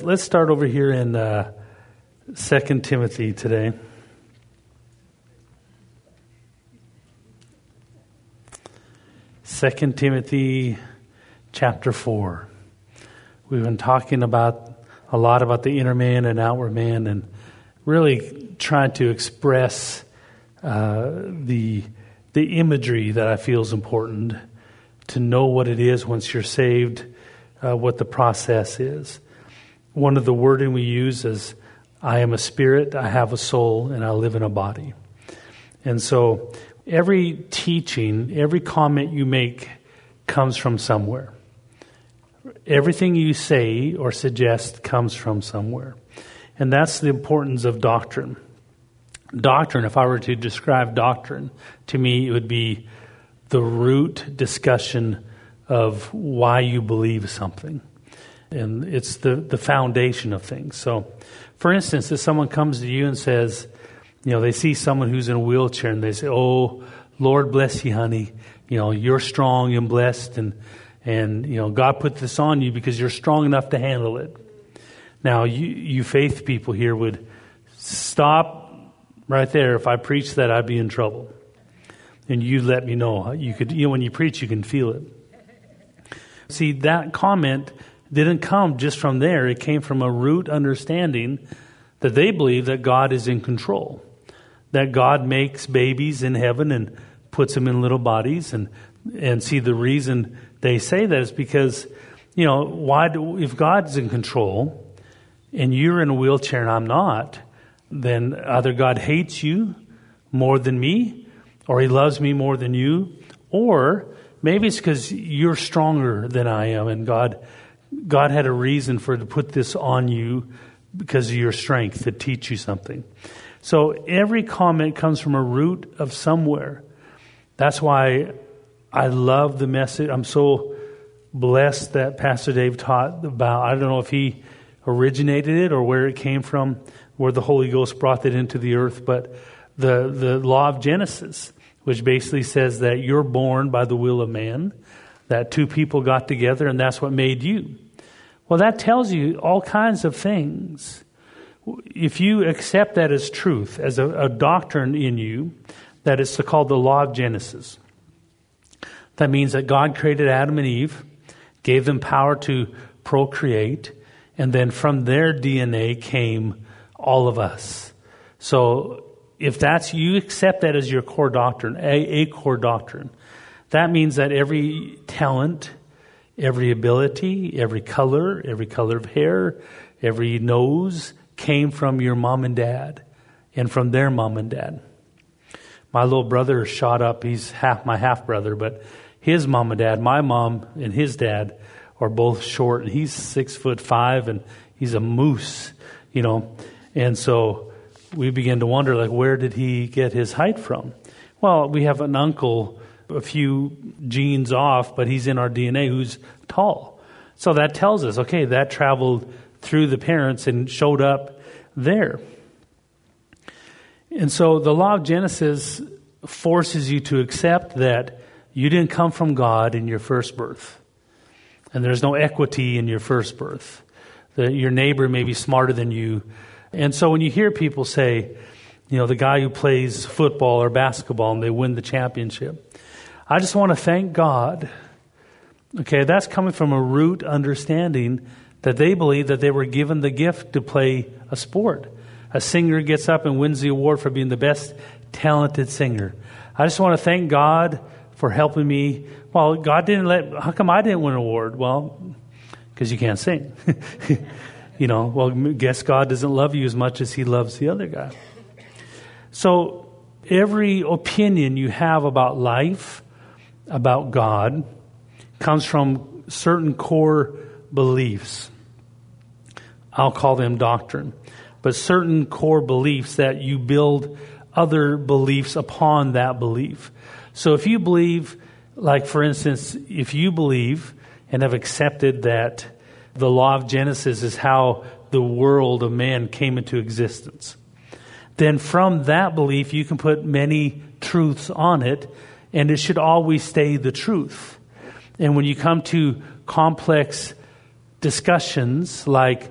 Let's start over here in uh, 2 Timothy today. Second Timothy chapter 4. We've been talking about a lot about the inner man and outward man and really trying to express uh, the, the imagery that I feel is important to know what it is once you're saved, uh, what the process is. One of the wording we use is, I am a spirit, I have a soul, and I live in a body. And so every teaching, every comment you make comes from somewhere. Everything you say or suggest comes from somewhere. And that's the importance of doctrine. Doctrine, if I were to describe doctrine, to me it would be the root discussion of why you believe something and it's the, the foundation of things. So, for instance, if someone comes to you and says, you know, they see someone who's in a wheelchair and they say, "Oh, Lord bless you, honey. You know, you're strong and blessed, and and you know, God put this on you because you're strong enough to handle it." Now, you you faith people here would stop right there. If I preached that, I'd be in trouble. And you let me know. You could, you know, when you preach, you can feel it. See, that comment didn't come just from there. It came from a root understanding that they believe that God is in control, that God makes babies in heaven and puts them in little bodies. And, and see, the reason they say that is because, you know, why do, if God's in control and you're in a wheelchair and I'm not, then either God hates you more than me, or he loves me more than you, or maybe it's because you're stronger than I am and God God had a reason for to put this on you because of your strength to teach you something. So every comment comes from a root of somewhere. That's why I love the message. I'm so blessed that Pastor Dave taught about. I don't know if he originated it or where it came from, where the Holy Ghost brought it into the earth, but the the law of Genesis, which basically says that you're born by the will of man that two people got together and that's what made you. Well, that tells you all kinds of things. If you accept that as truth, as a, a doctrine in you, that is called the law of Genesis. That means that God created Adam and Eve, gave them power to procreate, and then from their DNA came all of us. So if that's, you accept that as your core doctrine, a, a core doctrine, that means that every talent, every ability, every color, every color of hair, every nose came from your mom and dad and from their mom and dad. My little brother shot up, he's half my half brother, but his mom and dad, my mom and his dad are both short and he's six foot five and he's a moose, you know. And so we begin to wonder like where did he get his height from? Well, we have an uncle a few genes off, but he's in our DNA who's tall. So that tells us, okay, that traveled through the parents and showed up there. And so the law of Genesis forces you to accept that you didn't come from God in your first birth. And there's no equity in your first birth. That your neighbor may be smarter than you. And so when you hear people say, you know, the guy who plays football or basketball and they win the championship, I just want to thank God. Okay, that's coming from a root understanding that they believe that they were given the gift to play a sport. A singer gets up and wins the award for being the best talented singer. I just want to thank God for helping me. Well, God didn't let, how come I didn't win an award? Well, because you can't sing. you know, well, guess God doesn't love you as much as he loves the other guy. So every opinion you have about life, about God comes from certain core beliefs. I'll call them doctrine, but certain core beliefs that you build other beliefs upon that belief. So if you believe, like for instance, if you believe and have accepted that the law of Genesis is how the world of man came into existence, then from that belief you can put many truths on it and it should always stay the truth. And when you come to complex discussions like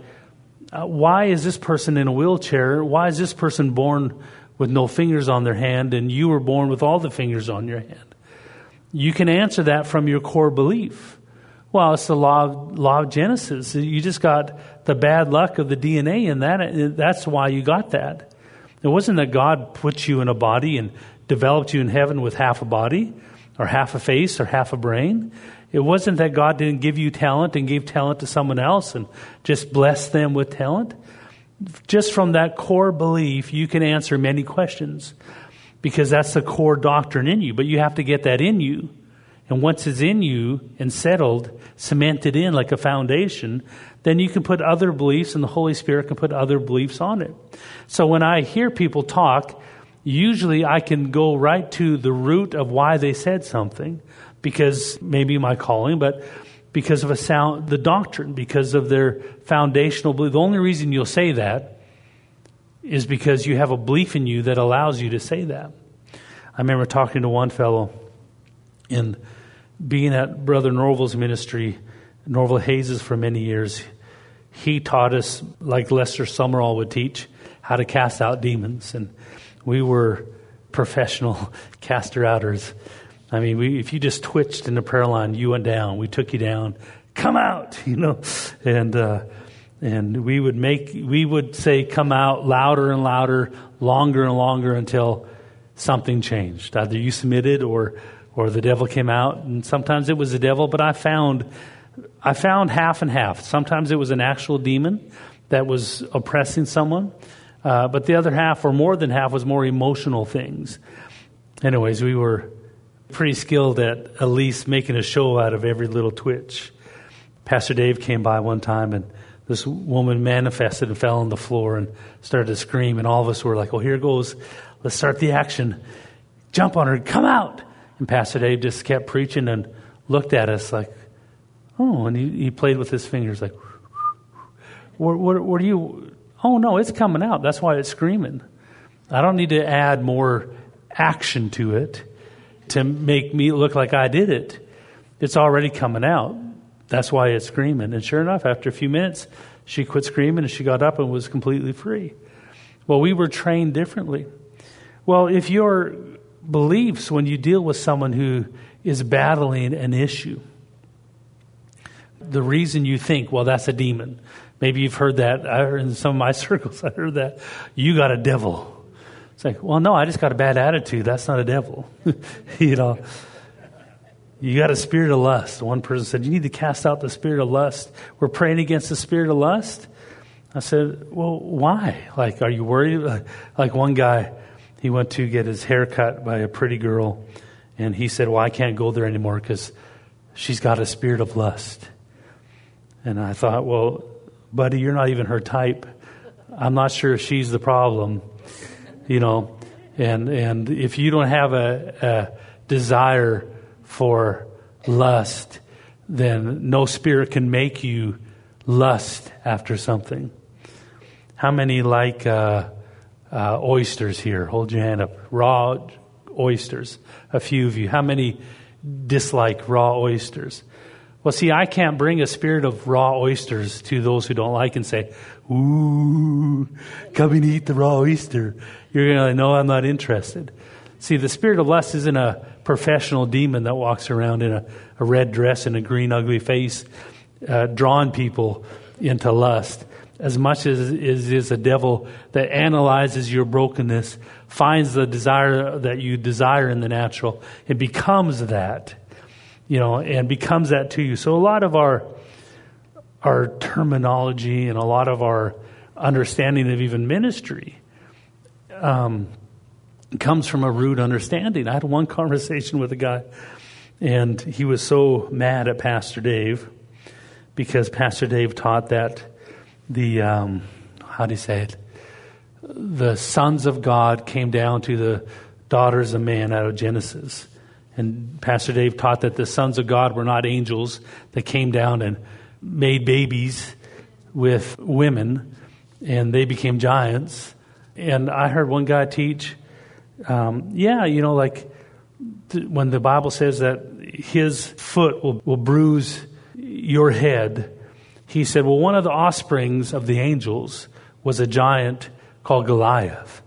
Uh, why is this person in a wheelchair? Why is this person born with no fingers on their hand and you were born with all the fingers on your hand? You can answer that from your core belief. Well, it's the law of, law of Genesis. You just got the bad luck of the DNA, and that, that's why you got that. It wasn't that God put you in a body and developed you in heaven with half a body, or half a face, or half a brain. It wasn't that God didn't give you talent and gave talent to someone else and just bless them with talent. Just from that core belief, you can answer many questions because that's the core doctrine in you. But you have to get that in you. And once it's in you and settled, cemented in like a foundation, then you can put other beliefs and the Holy Spirit can put other beliefs on it. So when I hear people talk, usually I can go right to the root of why they said something because maybe my calling, but because of a sound, the doctrine, because of their foundational belief. The only reason you'll say that is because you have a belief in you that allows you to say that. I remember talking to one fellow and being at Brother Norval's ministry, Norval Hayes for many years. He taught us, like Lester Sumrall would teach, how to cast out demons. And we were professional caster outers. I mean, we, if you just twitched in the prayer line, you went down. We took you down. Come out, you know, and uh, and we would make we would say come out louder and louder, longer and longer until something changed. Either you submitted or or the devil came out, and sometimes it was the devil. But I found I found half and half. Sometimes it was an actual demon that was oppressing someone, uh, but the other half, or more than half, was more emotional things. Anyways, we were pretty skilled at at least making a show out of every little twitch. Pastor Dave came by one time and this woman manifested and fell on the floor and started to scream, and all of us were like, well, here goes. Let's start the action. Jump on her. Come out." And Pastor Dave just kept preaching and looked at us like, "Oh," and he, he played with his fingers like, "What, what, what are you?" Oh no, it's coming out. That's why it's screaming. I don't need to add more action to it to make me look like I did it. It's already coming out. That's why it's screaming. And sure enough, after a few minutes, she quit screaming and she got up and was completely free. Well, we were trained differently. Well, if your beliefs, when you deal with someone who is battling an issue, the reason you think, well, that's a demon. Maybe you've heard that. I heard in some of my circles, I heard that. You got a devil. It's like, well, no, I just got a bad attitude. That's not a devil. you know, you got a spirit of lust. One person said, You need to cast out the spirit of lust. We're praying against the spirit of lust. I said, Well, why? Like, are you worried? Like, one guy, he went to get his hair cut by a pretty girl, and he said, Well, I can't go there anymore because she's got a spirit of lust. And I thought, Well, buddy, you're not even her type. I'm not sure if she's the problem you know, and and if you don't have a, a desire for lust, then no spirit can make you lust after something. How many like uh, uh, oysters here? Hold your hand up. Raw oysters. A few of you. How many dislike raw oysters? Well, see, I can't bring a spirit of raw oysters to those who don't like and say, Ooh, come and eat the raw oyster. You're going to know I'm not interested. See, the spirit of lust isn't a professional demon that walks around in a, a red dress and a green, ugly face, uh, drawing people into lust. As much as it is a devil that analyzes your brokenness, finds the desire that you desire in the natural, it becomes that, you know, and becomes that to you. So a lot of our our terminology and a lot of our understanding of even ministry um, comes from a rude understanding. I had one conversation with a guy, and he was so mad at Pastor Dave because Pastor Dave taught that the, um, how do you say it? The sons of God came down to the daughters of man out of Genesis. And Pastor Dave taught that the sons of God were not angels that came down and made babies with women, and they became giants. And I heard one guy teach, um, yeah, you know, like th- when the Bible says that his foot will, will bruise your head, he said, Well, one of the offsprings of the angels was a giant called Goliath.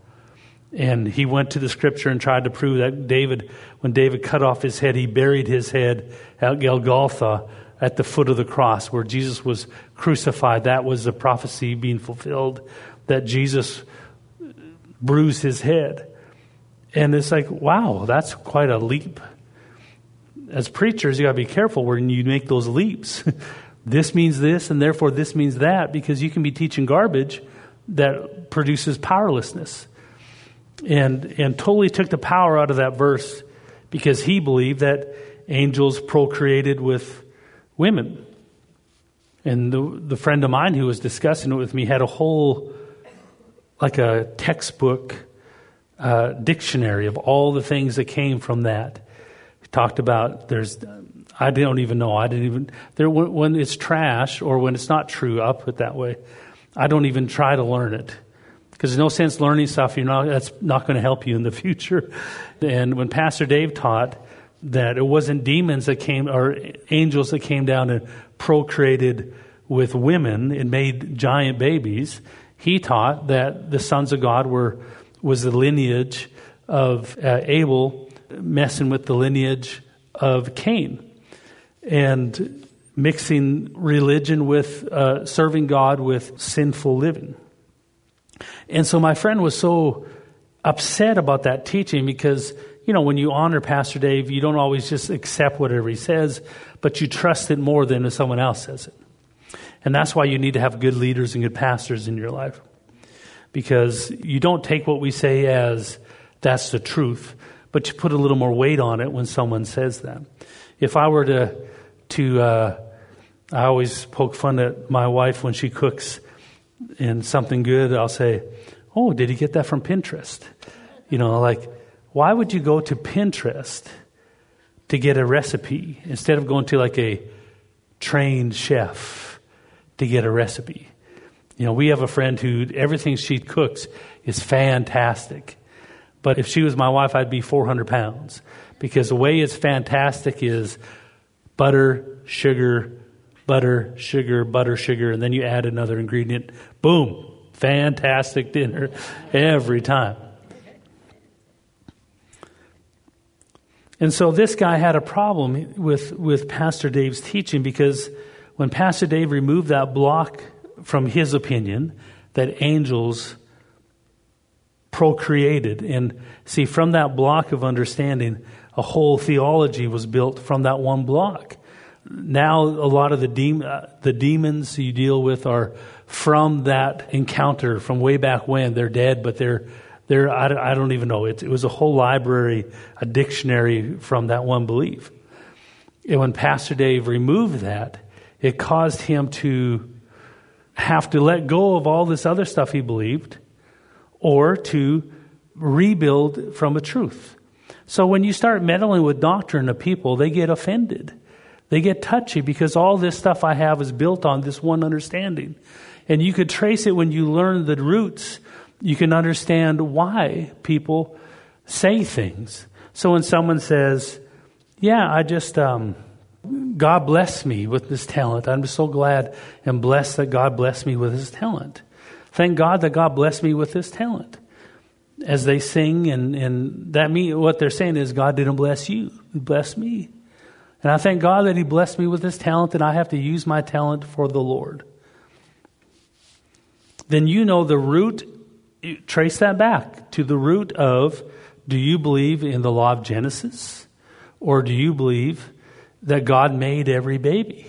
And he went to the scripture and tried to prove that David, when David cut off his head, he buried his head at Golgotha at the foot of the cross where Jesus was crucified. That was the prophecy being fulfilled that Jesus bruised his head. And it's like, wow, that's quite a leap. As preachers, you got to be careful when you make those leaps. this means this, and therefore this means that, because you can be teaching garbage that produces powerlessness and, and totally took the power out of that verse because he believed that angels procreated with women. And the, the friend of mine who was discussing it with me had a whole, like a textbook uh, dictionary of all the things that came from that. He talked about there's, I don't even know. I didn't even, there, when, it's trash or when it's not true, I'll put it that way, I don't even try to learn it because there's no sense learning stuff you're not, that's not going to help you in the future. And when Pastor Dave taught that it wasn't demons that came or angels that came down and procreated with women and made giant babies, he taught that the sons of God were was the lineage of uh, Abel messing with the lineage of Cain and mixing religion with uh, serving God with sinful living. And so my friend was so upset about that teaching because, you know, when you honor Pastor Dave, you don't always just accept whatever he says, but you trust it more than if someone else says it. And that's why you need to have good leaders and good pastors in your life. Because you don't take what we say as that's the truth, but you put a little more weight on it when someone says that. If I were to, to, uh, I always poke fun at my wife when she cooks in something good, I'll say, Oh, did he get that from Pinterest? You know, like, why would you go to Pinterest to get a recipe instead of going to like a trained chef to get a recipe? You know, we have a friend who everything she cooks is fantastic. But if she was my wife, I'd be 400 pounds because the way it's fantastic is butter, sugar, butter, sugar, butter, sugar, and then you add another ingredient. Boom. Fantastic dinner every time. And so this guy had a problem with, with Pastor Dave's teaching because when Pastor Dave removed that block from his opinion that angels procreated, and see, from that block of understanding, a whole theology was built from that one block now a lot of the, de- uh, the demons you deal with are from that encounter from way back when. They're dead, but they're, they're I, don't, I don't even know. It, it was a whole library, a dictionary from that one belief. And when Pastor Dave removed that, it caused him to have to let go of all this other stuff he believed or to rebuild from a truth. So when you start meddling with doctrine of people, they get offended. They get touchy because all this stuff I have is built on this one understanding. And you could trace it when you learn the roots. You can understand why people say things. So when someone says, Yeah, I just, um, God bless me with this talent. I'm so glad and blessed that God blessed me with his talent. Thank God that God blessed me with this talent. As they sing, and, and that mean what they're saying is God didn't bless you, He blessed me. And I thank God that He blessed me with this talent and I have to use my talent for the Lord. Then you know the root, trace that back to the root of do you believe in the law of Genesis? Or do you believe that God made every baby?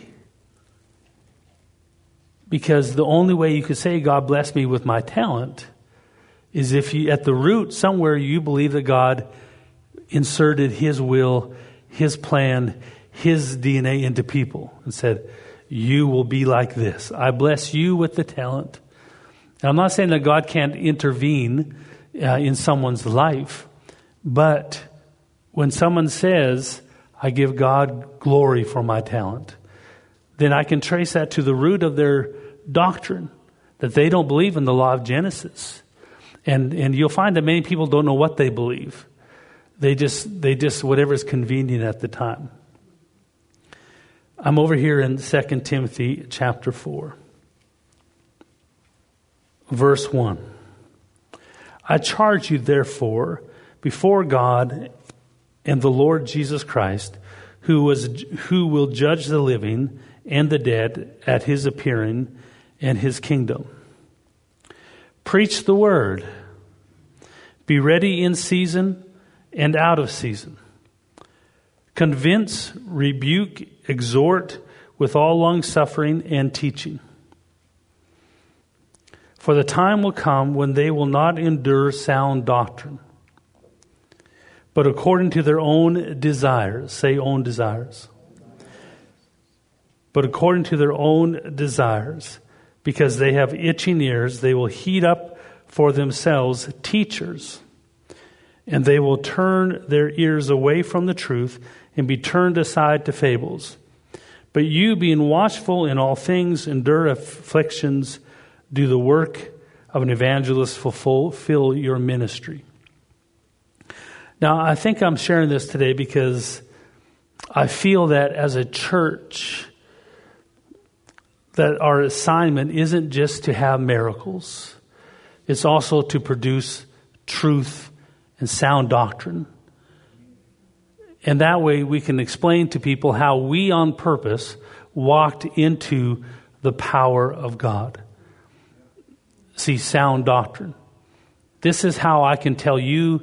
Because the only way you could say God blessed me with my talent is if you, at the root, somewhere you believe that God inserted His will, His plan, his DNA into people and said, You will be like this. I bless you with the talent. I'm not saying that God can't intervene uh, in someone's life, but when someone says, I give God glory for my talent, then I can trace that to the root of their doctrine that they don't believe in the law of Genesis. And, and you'll find that many people don't know what they believe. They just, they just, whatever is convenient at the time. I'm over here in 2 Timothy chapter 4, verse 1. I charge you, therefore, before God and the Lord Jesus Christ, who, was, who will judge the living and the dead at his appearing and his kingdom. Preach the word. Be ready in season and out of season. Convince, rebuke, exhort with all long suffering and teaching. For the time will come when they will not endure sound doctrine, but according to their own desires, say own desires, but according to their own desires, because they have itching ears, they will heat up for themselves teachers, and they will turn their ears away from the truth and be turned aside to fables. But you, being watchful in all things, endure afflictions do the work of an evangelist, fulfill your ministry. Now, I think I'm sharing this today because I feel that as a church, that our assignment isn't just to have miracles, it's also to produce truth and sound doctrine. And that way we can explain to people how we on purpose walked into the power of God see sound doctrine. This is how I can tell you.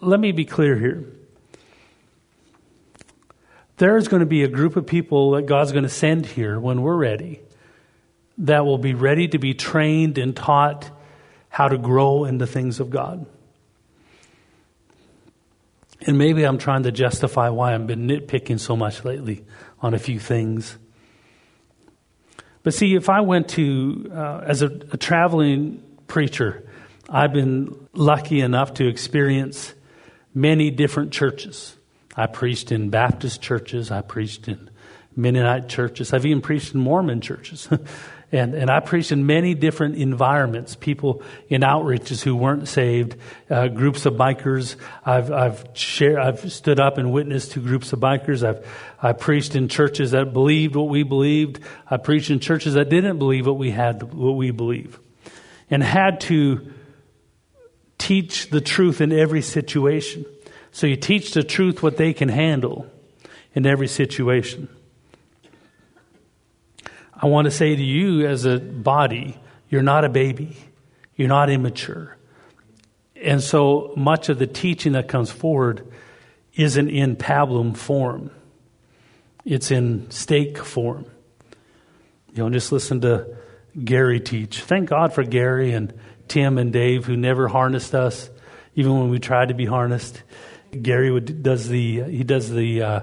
Let me be clear here. There's going to be a group of people that God's going to send here when we're ready that will be ready to be trained and taught how to grow in the things of God. And maybe I'm trying to justify why I've been nitpicking so much lately on a few things. But see, if I went to, uh, as a, a traveling preacher, I've been lucky enough to experience many different churches. I preached in Baptist churches, I preached in Mennonite churches, I've even preached in Mormon churches. And, and I preached in many different environments, people in outreaches who weren't saved, uh, groups of bikers. I've, I've, shared, I've stood up and witnessed to groups of bikers. I've, I preached in churches that believed what we believed. I preached in churches that didn't believe what we had, what we believe. And had to teach the truth in every situation. So you teach the truth what they can handle in every situation. I want to say to you as a body, you're not a baby. You're not immature. And so much of the teaching that comes forward isn't in pablum form. It's in steak form. You know, just listen to Gary teach. Thank God for Gary and Tim and Dave who never harnessed us, even when we tried to be harnessed. Gary would, does the he does the uh,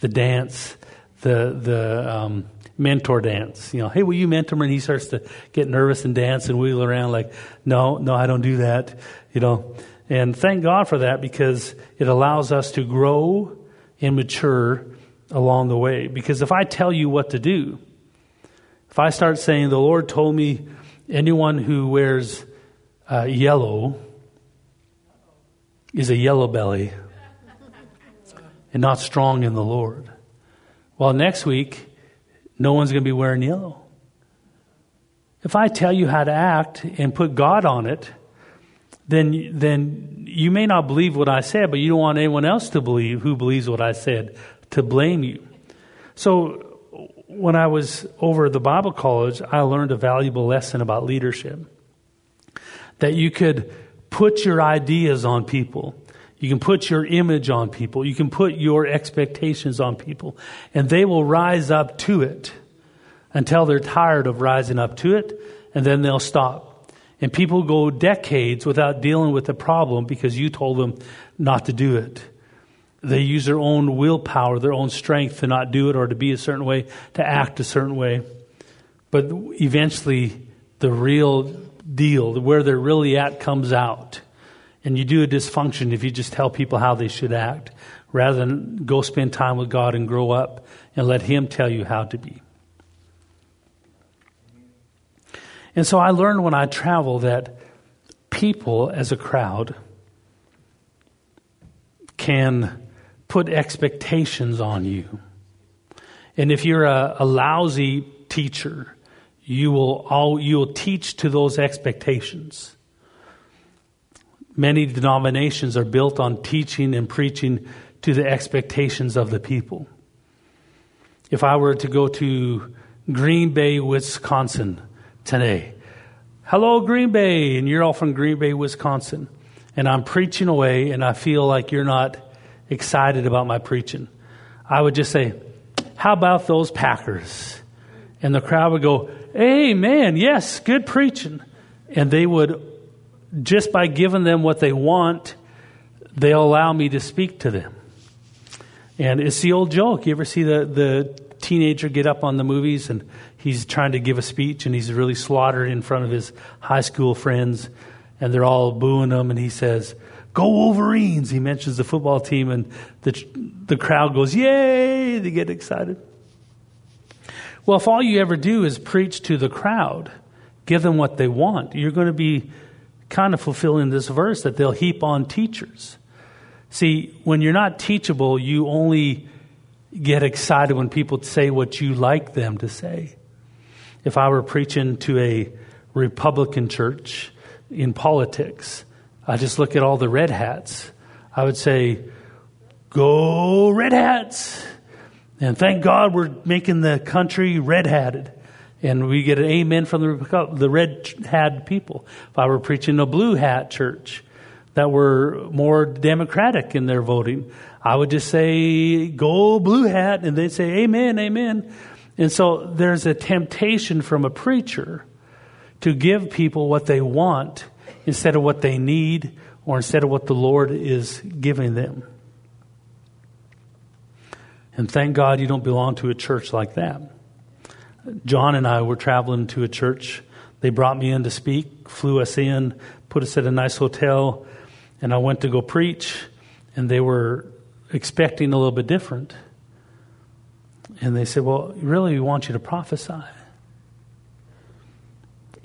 the dance, the the um, mentor dance. You know, hey, will you mentor me? And he starts to get nervous and dance and wheel around like, no, no, I don't do that. You know, and thank God for that because it allows us to grow and mature along the way. Because if I tell you what to do, if I start saying, the Lord told me anyone who wears uh, yellow is a yellow belly and not strong in the Lord. Well, next week, no one's going to be wearing yellow. If I tell you how to act and put God on it, then, then you may not believe what I said, but you don't want anyone else to believe who believes what I said to blame you. So when I was over at the Bible college, I learned a valuable lesson about leadership. That you could put your ideas on people you can put your image on people. You can put your expectations on people. And they will rise up to it until they're tired of rising up to it, and then they'll stop. And people go decades without dealing with the problem because you told them not to do it. They use their own willpower, their own strength to not do it or to be a certain way, to act a certain way. But eventually, the real deal, where they're really at, comes out. And you do a dysfunction if you just tell people how they should act rather than go spend time with God and grow up and let Him tell you how to be. And so I learned when I travel that people as a crowd can put expectations on you. And if you're a, a lousy teacher, you will all you will teach to those expectations. Many denominations are built on teaching and preaching to the expectations of the people. If I were to go to Green Bay, Wisconsin today, hello Green Bay, and you're all from Green Bay, Wisconsin, and I'm preaching away, and I feel like you're not excited about my preaching, I would just say, "How about those Packers?" And the crowd would go, Amen. Yes, good preaching. And they would, just by giving them what they want, they'll allow me to speak to them. And it's the old joke. You ever see the, the teenager get up on the movies and he's trying to give a speech and he's really slaughtered in front of his high school friends and they're all booing him and he says, Go Wolverines! He mentions the football team and the, the crowd goes, Yay! They get excited. Well, if all you ever do is preach to the crowd, give them what they want, you're going to be kind of fulfilling this verse that they'll heap on teachers. See, when you're not teachable, you only get excited when people say what you like them to say. If I were preaching to a Republican church in politics, I just look at all the red hats. I would say, Go red hats! And thank God we're making the country red hatted. And we get an amen from the, the red hat people. If I were preaching a blue hat church that were more democratic in their voting, I would just say, go blue hat. And they'd say, amen, amen. And so there's a temptation from a preacher to give people what they want instead of what they need or instead of what the Lord is giving them. And thank God you don't belong to a church like that. John and I were traveling to a church. They brought me in to speak, flew us in, put us at a nice hotel, and I went to go preach, and they were expecting a little bit different. And they said, Well, really, we want you to prophesy.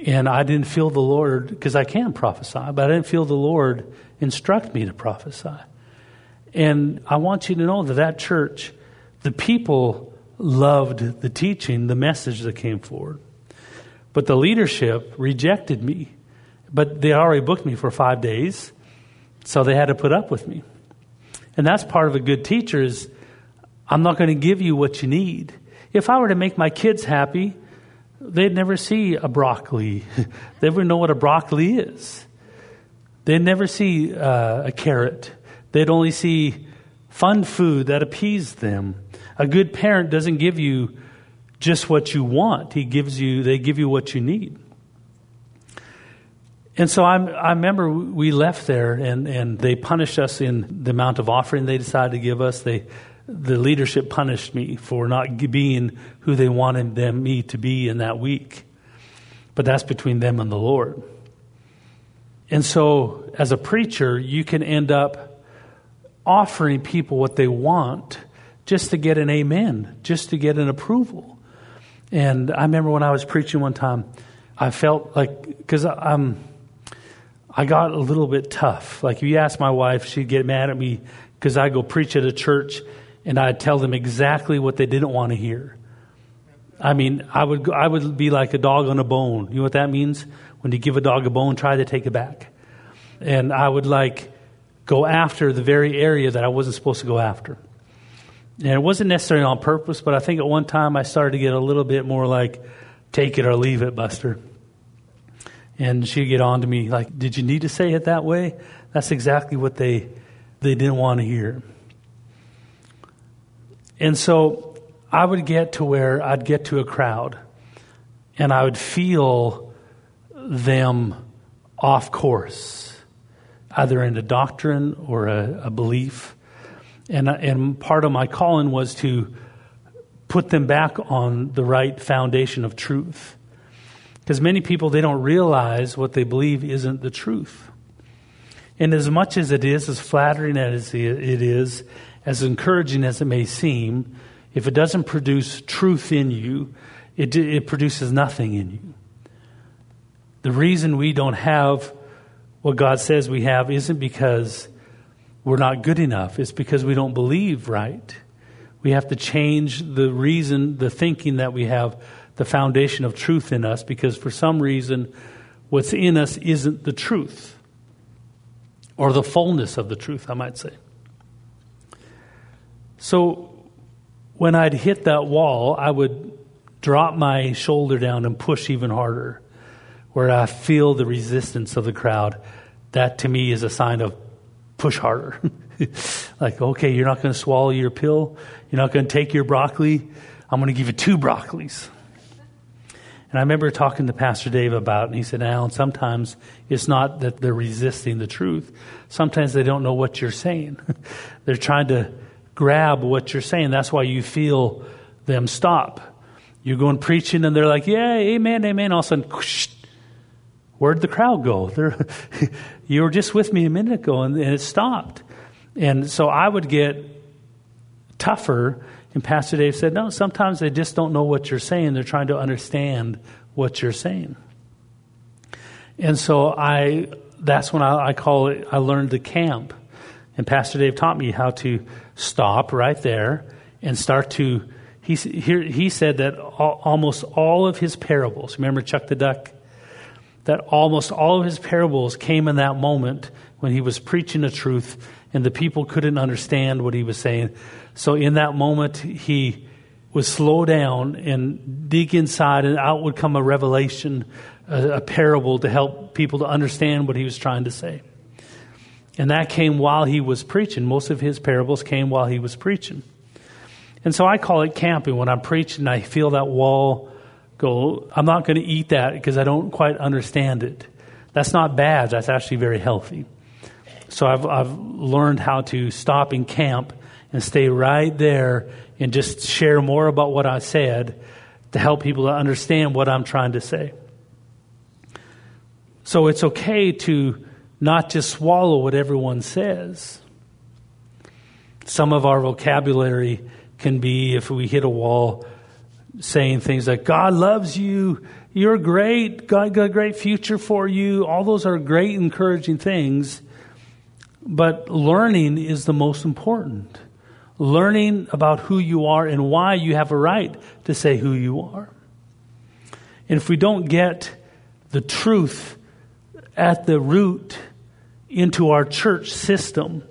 And I didn't feel the Lord, because I can prophesy, but I didn't feel the Lord instruct me to prophesy. And I want you to know that that church the people loved the teaching, the message that came forward. But the leadership rejected me. But they already booked me for five days, so they had to put up with me. And that's part of a good teacher is I'm not going to give you what you need. If I were to make my kids happy, they'd never see a broccoli. they wouldn't know what a broccoli is. They'd never see uh, a carrot. They'd only see fun food that appeased them. A good parent doesn't give you just what you want. He gives you, they give you what you need. And so I'm, i remember we left there and, and they punished us in the amount of offering they decided to give us. They, the leadership punished me for not being who they wanted them, me to be in that week. But that's between them and the Lord. And so, as a preacher, you can end up offering people what they want just to get an amen, just to get an approval. And I remember when I was preaching one time, I felt like, because I'm, I got a little bit tough. Like, if you ask my wife, she'd get mad at me because I go preach at a church and I'd tell them exactly what they didn't want to hear. I mean, I would, I would be like a dog on a bone. You know what that means? When you give a dog a bone, try to take it back. And I would like go after the very area that I wasn't supposed to go after. And it wasn't necessarily on purpose, but I think at one time I started to get a little bit more like, take it or leave it, Buster. And she'd get on to me like, did you need to say it that way? That's exactly what they, they didn't want to hear. And so I would get to where I'd get to a crowd and I would feel them off course, either in a doctrine or a, a belief. And, and part of my calling was to put them back on the right foundation of truth. Because many people, they don't realize what they believe isn't the truth. And as much as it is, as flattering as it is, as encouraging as it may seem, if it doesn't produce truth in you, it, it produces nothing in you. The reason we don't have what God says we have isn't because we're not good enough. It's because we don't believe right. We have to change the reason, the thinking that we have, the foundation of truth in us, because for some reason, what's in us isn't the truth, or the fullness of the truth, I might say. So when I'd hit that wall, I would drop my shoulder down and push even harder, where I feel the resistance of the crowd. That to me is a sign of push harder. like, okay, you're not going to swallow your pill. You're not going to take your broccoli. I'm going to give you two broccolis. And I remember talking to Pastor Dave about, and he said, Alan, sometimes it's not that they're resisting the truth. Sometimes they don't know what you're saying. they're trying to grab what you're saying. That's why you feel them stop. You're going preaching, and they're like, yeah, amen, amen. All of a sudden, where'd the crowd go? you were just with me a minute ago, and, and it stopped. And so I would get tougher. And Pastor Dave said, No, sometimes they just don't know what you're saying. They're trying to understand what you're saying. And so I, that's when I, I call it, I learned the camp. And Pastor Dave taught me how to stop right there and start to. He, he, he said that all, almost all of his parables, remember Chuck the Duck? That almost all of his parables came in that moment when he was preaching the truth and the people couldn't understand what he was saying. So in that moment, he would slow down and dig inside, and out would come a revelation, a, a parable to help people to understand what he was trying to say. And that came while he was preaching. Most of his parables came while he was preaching. And so I call it camping. When I'm preaching, I feel that wall go, I'm not going to eat that because I don't quite understand it. That's not bad. That's actually very healthy. So I've, I've learned how to stop and camp and stay right there and just share more about what I said to help people to understand what I'm trying to say. So it's okay to not just swallow what everyone says. Some of our vocabulary can be, if we hit a wall, saying things like, God loves you, you're great, God got a great future for you. All those are great, encouraging things. But learning is the most important. Learning about who you are and why you have a right to say who you are. And if we don't get the truth at the root into our church system,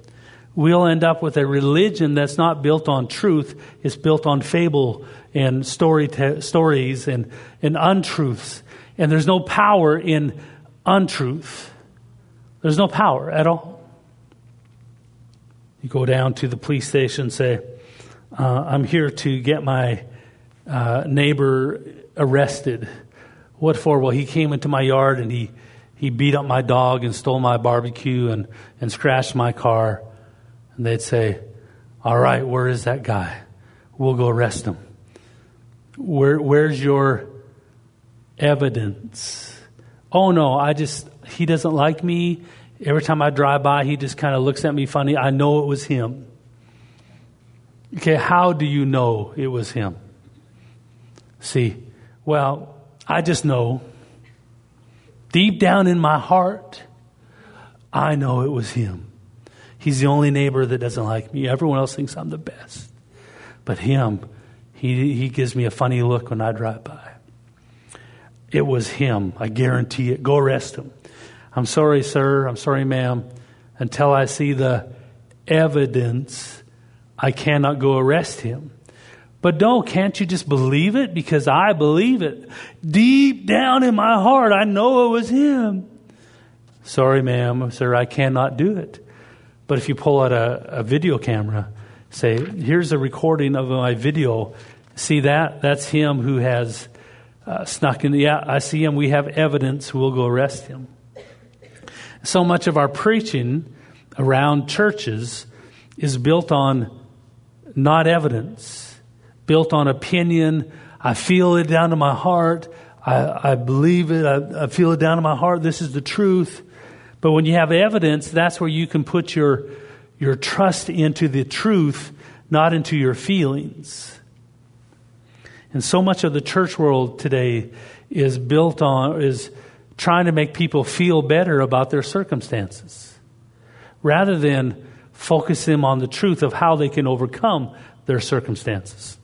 we'll end up with a religion that's not built on truth. It's built on fable and story stories and, and untruths. And there's no power in untruth. There's no power at all. You go down to the police station and say, uh, I'm here to get my uh, neighbor arrested. What for? Well, he came into my yard and he, he beat up my dog and stole my barbecue and, and scratched my car. And they'd say, All right, where is that guy? We'll go arrest him. Where, where's your evidence? Oh, no, I just, he doesn't like me Every time I drive by, he just kind of looks at me funny. I know it was him. Okay, how do you know it was him? See, well, I just know. Deep down in my heart, I know it was him. He's the only neighbor that doesn't like me. Everyone else thinks I'm the best. But him, he, he gives me a funny look when I drive by. It was him. I guarantee it. Go arrest him. I'm sorry, sir. I'm sorry, ma'am. Until I see the evidence, I cannot go arrest him. But no, can't you just believe it? Because I believe it. Deep down in my heart, I know it was him. Sorry, ma'am, sir, I cannot do it. But if you pull out a, a video camera, say, here's a recording of my video. See that? That's him who has uh, snuck in. Yeah, I see him. We have evidence. We'll go arrest him. So much of our preaching around churches is built on not evidence, built on opinion. I feel it down to my heart. I, I believe it. I, I feel it down to my heart. This is the truth. But when you have evidence, that's where you can put your, your trust into the truth, not into your feelings. And so much of the church world today is built on, is trying to make people feel better about their circumstances rather than focus them on the truth of how they can overcome their circumstances.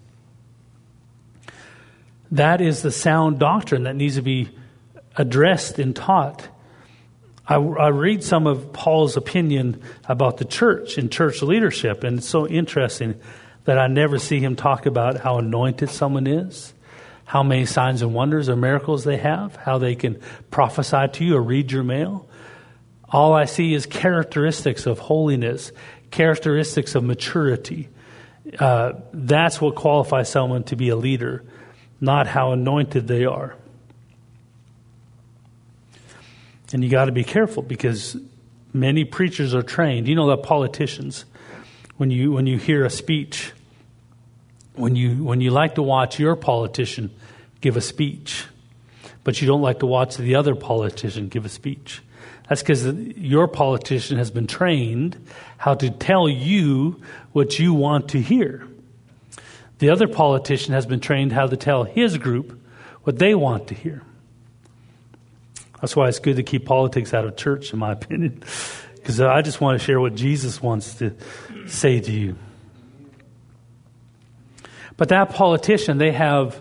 That is the sound doctrine that needs to be addressed and taught. I, I, read some of Paul's opinion about the church and church leadership, and it's so interesting that I never see him talk about how anointed someone is, how many signs and wonders or miracles they have, how they can prophesy to you or read your mail. All I see is characteristics of holiness, characteristics of maturity. Uh, that's what qualifies someone to be a leader, not how anointed they are. And you got to be careful because many preachers are trained. You know that politicians, when you when you hear a speech, when you when you like to watch your politician give a speech, but you don't like to watch the other politician give a speech. That's because your politician has been trained how to tell you what you want to hear. The other politician has been trained how to tell his group what they want to hear. That's why it's good to keep politics out of church, in my opinion, because I just want to share what Jesus wants to say to you. But that politician, they have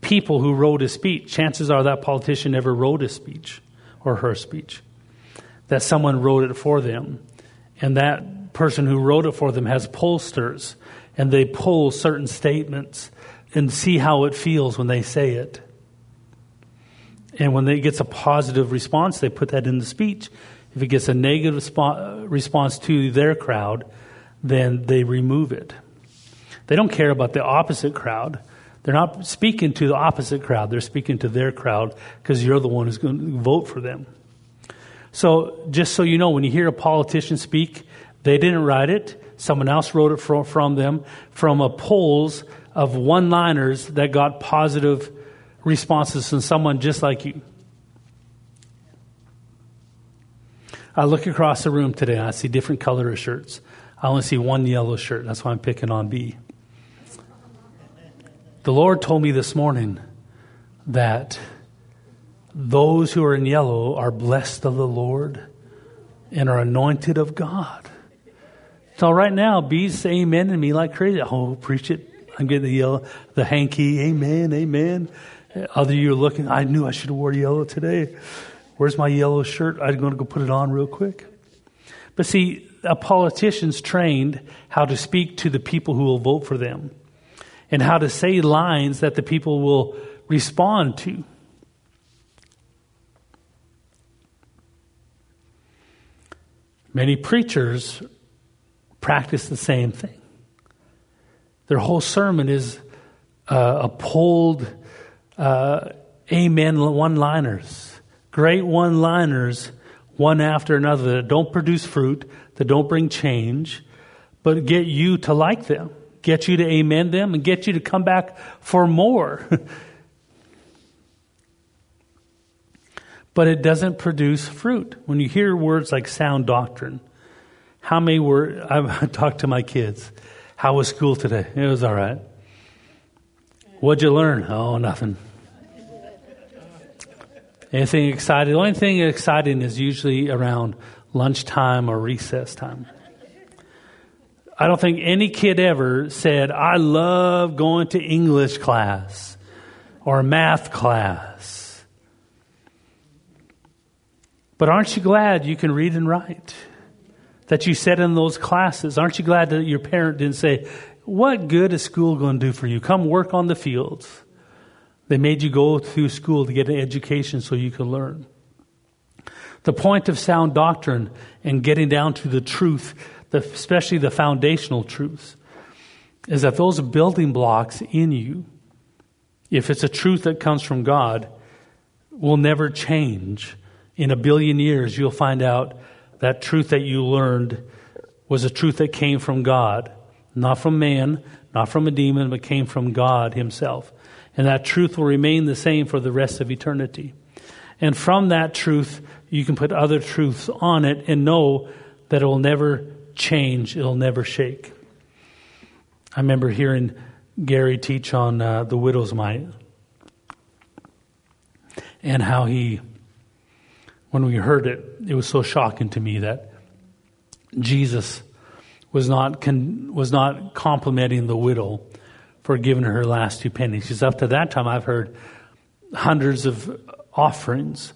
people who wrote a speech. Chances are that politician never wrote a speech or her speech, that someone wrote it for them. And that person who wrote it for them has pollsters, and they poll certain statements and see how it feels when they say it. And when it gets a positive response, they put that in the speech. If it gets a negative respo- response to their crowd, then they remove it. They don't care about the opposite crowd. They're not speaking to the opposite crowd. They're speaking to their crowd because you're the one who's going to vote for them. So, just so you know, when you hear a politician speak, they didn't write it. Someone else wrote it from, from them from a polls of one liners that got positive responses from someone just like you. I look across the room today and I see different color of shirts. I only see one yellow shirt. That's why I'm picking on B. The Lord told me this morning that those who are in yellow are blessed of the Lord and are anointed of God. So right now, B's saying amen to me like crazy. Oh, preach it. I'm getting the yellow, the hanky, amen, amen. Other you are looking, I knew I should have wore yellow today. Where's my yellow shirt? I'm going to go put it on real quick. But see, a politician's trained how to speak to the people who will vote for them and how to say lines that the people will respond to. Many preachers practice the same thing. Their whole sermon is uh, a pulled uh, amen one liners, great one liners, one after another, that don't produce fruit, that don't bring change, but get you to like them, get you to amen them, and get you to come back for more. but it doesn't produce fruit. When you hear words like sound doctrine, how many were, I've talked to my kids. How was school today? It was all right. What'd you learn? Oh, nothing. Anything exciting? The only thing exciting is usually around lunchtime or recess time. I don't think any kid ever said, I love going to English class or math class. But aren't you glad you can read and write? That you sat in those classes? Aren't you glad that your parent didn't say, What good is school going to do for you? Come work on the fields. They made you go through school to get an education so you could learn. The point of sound doctrine and getting down to the truth, especially the foundational truths, is that those building blocks in you, if it's a truth that comes from God, will never change. In a billion years, you'll find out that truth that you learned was a truth that came from God, not from man, not from a demon, but came from God Himself. And that truth will remain the same for the rest of eternity. And from that truth, you can put other truths on it and know that it will never change, it'll never shake. I remember hearing Gary teach on uh, the widow's mite and how he, when we heard it, it was so shocking to me that Jesus was not, con- was not complimenting the widow for giving her last two pennies. Because up to that time, I've heard hundreds of offerings.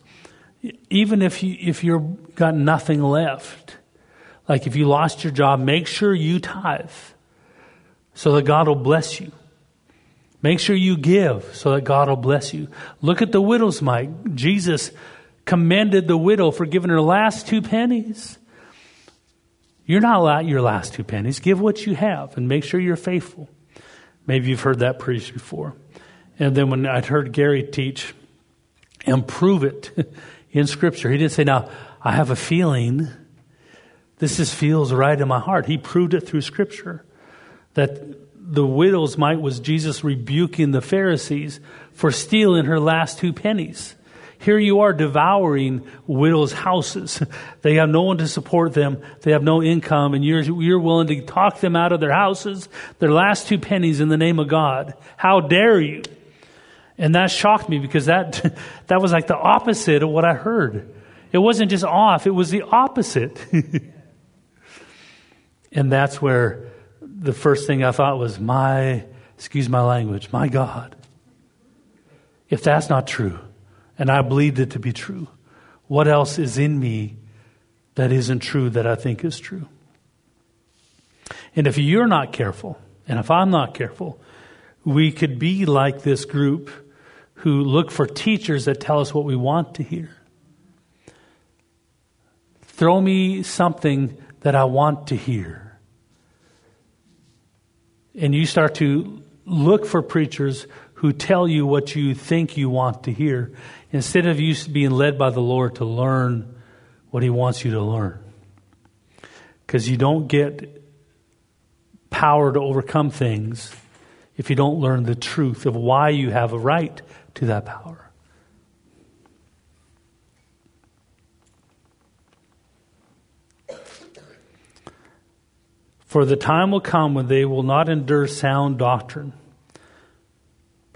Even if you if you've got nothing left, like if you lost your job, make sure you tithe so that God will bless you. Make sure you give so that God will bless you. Look at the widow's mite. Jesus commended the widow for giving her last two pennies. You're not allowed your last two pennies. Give what you have and make sure you're faithful. Maybe you've heard that preached before. And then when I'd heard Gary teach and prove it in Scripture, he didn't say, Now, I have a feeling. This just feels right in my heart. He proved it through Scripture that the widow's mite was Jesus rebuking the Pharisees for stealing her last two pennies. Here you are devouring widows' houses. They have no one to support them. They have no income, and you're, you're willing to talk them out of their houses, their last two pennies in the name of God. How dare you? And that shocked me because that, that was like the opposite of what I heard. It wasn't just off, it was the opposite. and that's where the first thing I thought was, my, excuse my language, my God. If that's not true, and I believed it to be true, what else is in me that isn't true that I think is true? And if you're not careful, and if I'm not careful, we could be like this group who look for teachers that tell us what we want to hear. Throw me something that I want to hear and you start to look for preachers who tell you what you think you want to hear instead of you being led by the Lord to learn what He wants you to learn. Because you don't get power to overcome things if you don't learn the truth of why you have a right to that power. For the time will come when they will not endure sound doctrine,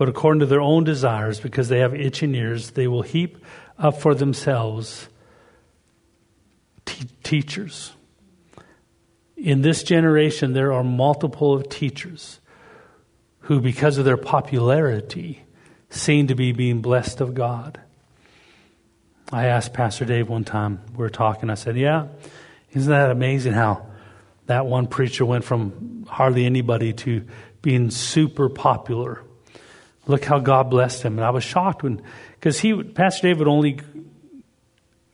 but according to their own desires, because they have itching ears, they will heap up for themselves teachers. In this generation, there are multiple of teachers who, because of their popularity, seem to be being blessed of God. I asked Pastor Dave one time, we were talking, I said, Yeah, isn't that amazing how that one preacher went from hardly anybody to being super popular. Look how God blessed him. And I was shocked when, because he, Pastor Dave would only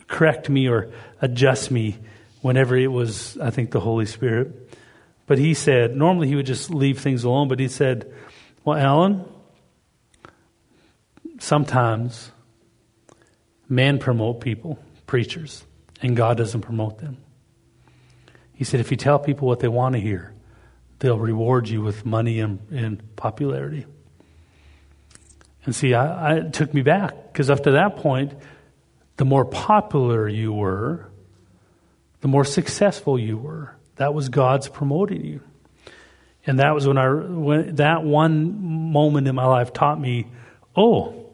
correct me or adjust me whenever it was, I think, the Holy Spirit. But he said, normally he would just leave things alone, but he said, Well, Alan, sometimes men promote people, preachers, and God doesn't promote them. He said, if you tell people what they want to hear, they'll reward you with money and, and popularity. And see, I, I, it took me back because up to that point, the more popular you were, the more successful you were. That was God's promoting you. And that was when I, when that one moment in my life taught me, oh,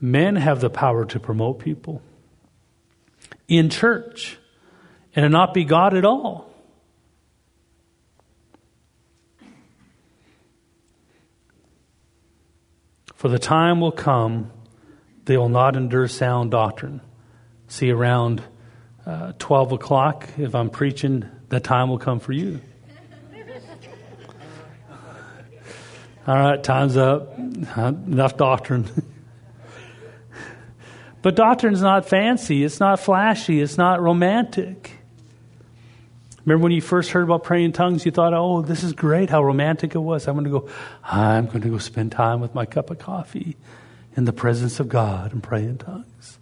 men have the power to promote people in church and to not be God at all. For the time will come, they will not endure sound doctrine. See, around uh, 12 o'clock, if I'm preaching, the time will come for you. All right, time's up. Enough doctrine. but doctrine's not fancy, it's not flashy, it's not romantic. Remember when you first heard about praying in tongues, you thought, oh, this is great, how romantic it was. I'm going to go, I'm going to go spend time with my cup of coffee in the presence of God and pray in tongues.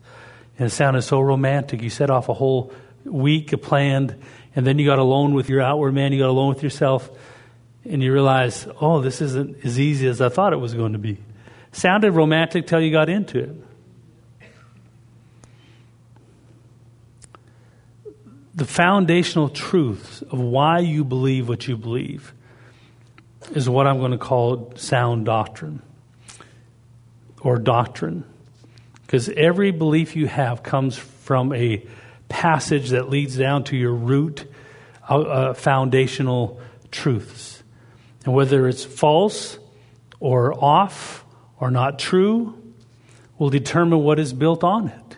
And it sounded so romantic. You set off a whole week planned, and then you got alone with your outward man, you got alone with yourself, and you realize, oh, this isn't as easy as I thought it was going to be. Sounded romantic till you got into it. The foundational truths of why you believe what you believe is what I'm going to call sound doctrine or doctrine. Because every belief you have comes from a passage that leads down to your root uh, foundational truths. And whether it's false or off or not true will determine what is built on it.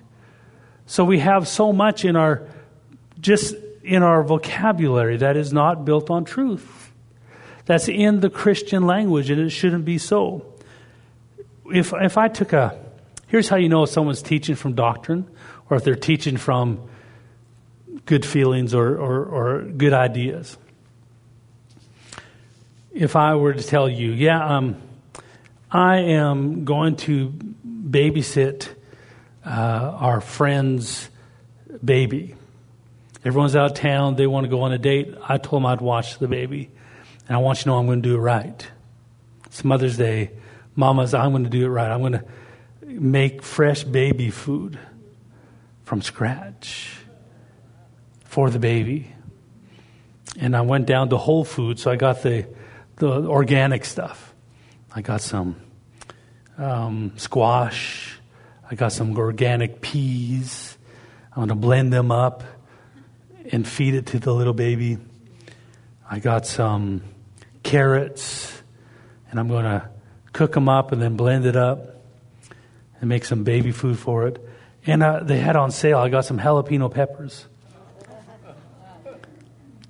So we have so much in our just in our vocabulary that is not built on truth. That's in the Christian language and it shouldn't be so. If if I took a here's how you know if someone's teaching from doctrine or if they're teaching from good feelings or, or, or good ideas. If I were to tell you, yeah, um, I am going to babysit uh, our friend's baby. Everyone's out of town. They want to go on a date. I told them I'd watch the baby. And I want you to know I'm going to do it right. It's Mother's Day. Mama's, I'm going to do it right. I'm going to make fresh baby food from scratch for the baby. And I went down to Whole Foods, so I got the, the organic stuff. I got some um, squash. I got some organic peas. I'm going to blend them up and feed it to the little baby. I got some carrots, and I'm going to cook them up and then blend it up and make some baby food for it. And uh, they had on sale, I got some jalapeno peppers.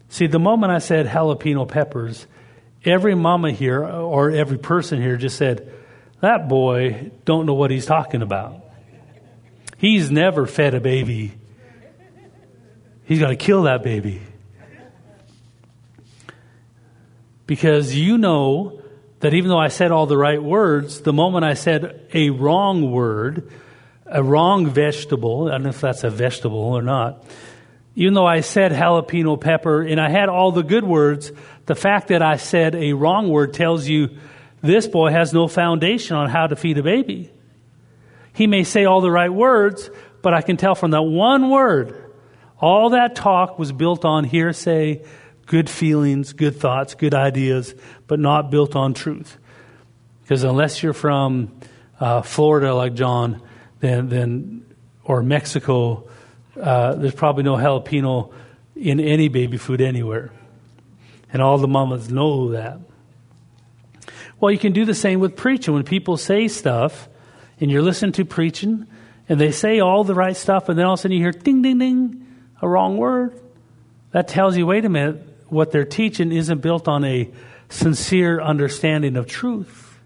See, the moment I said jalapeno peppers, every mama here or every person here just said, that boy don't know what he's talking about. He's never fed a baby. He's got to kill that baby. Because you know that even though I said all the right words, the moment I said a wrong word, a wrong vegetable, I don't know if that's a vegetable or not, even though I said jalapeno pepper and I had all the good words, the fact that I said a wrong word tells you this boy has no foundation on how to feed a baby. He may say all the right words, but I can tell from that one word, all that talk was built on hearsay, good feelings, good thoughts, good ideas, but not built on truth. Because unless you're from uh, Florida like John, then, then or Mexico, uh, there's probably no jalapeno in any baby food anywhere. And all the mamas know that. Well, you can do the same with preaching. When people say stuff and you're listening to preaching and they say all the right stuff, and then all of a sudden you hear ding, ding, ding, a wrong word, that tells you, wait a minute, what they're teaching isn't built on a sincere understanding of truth.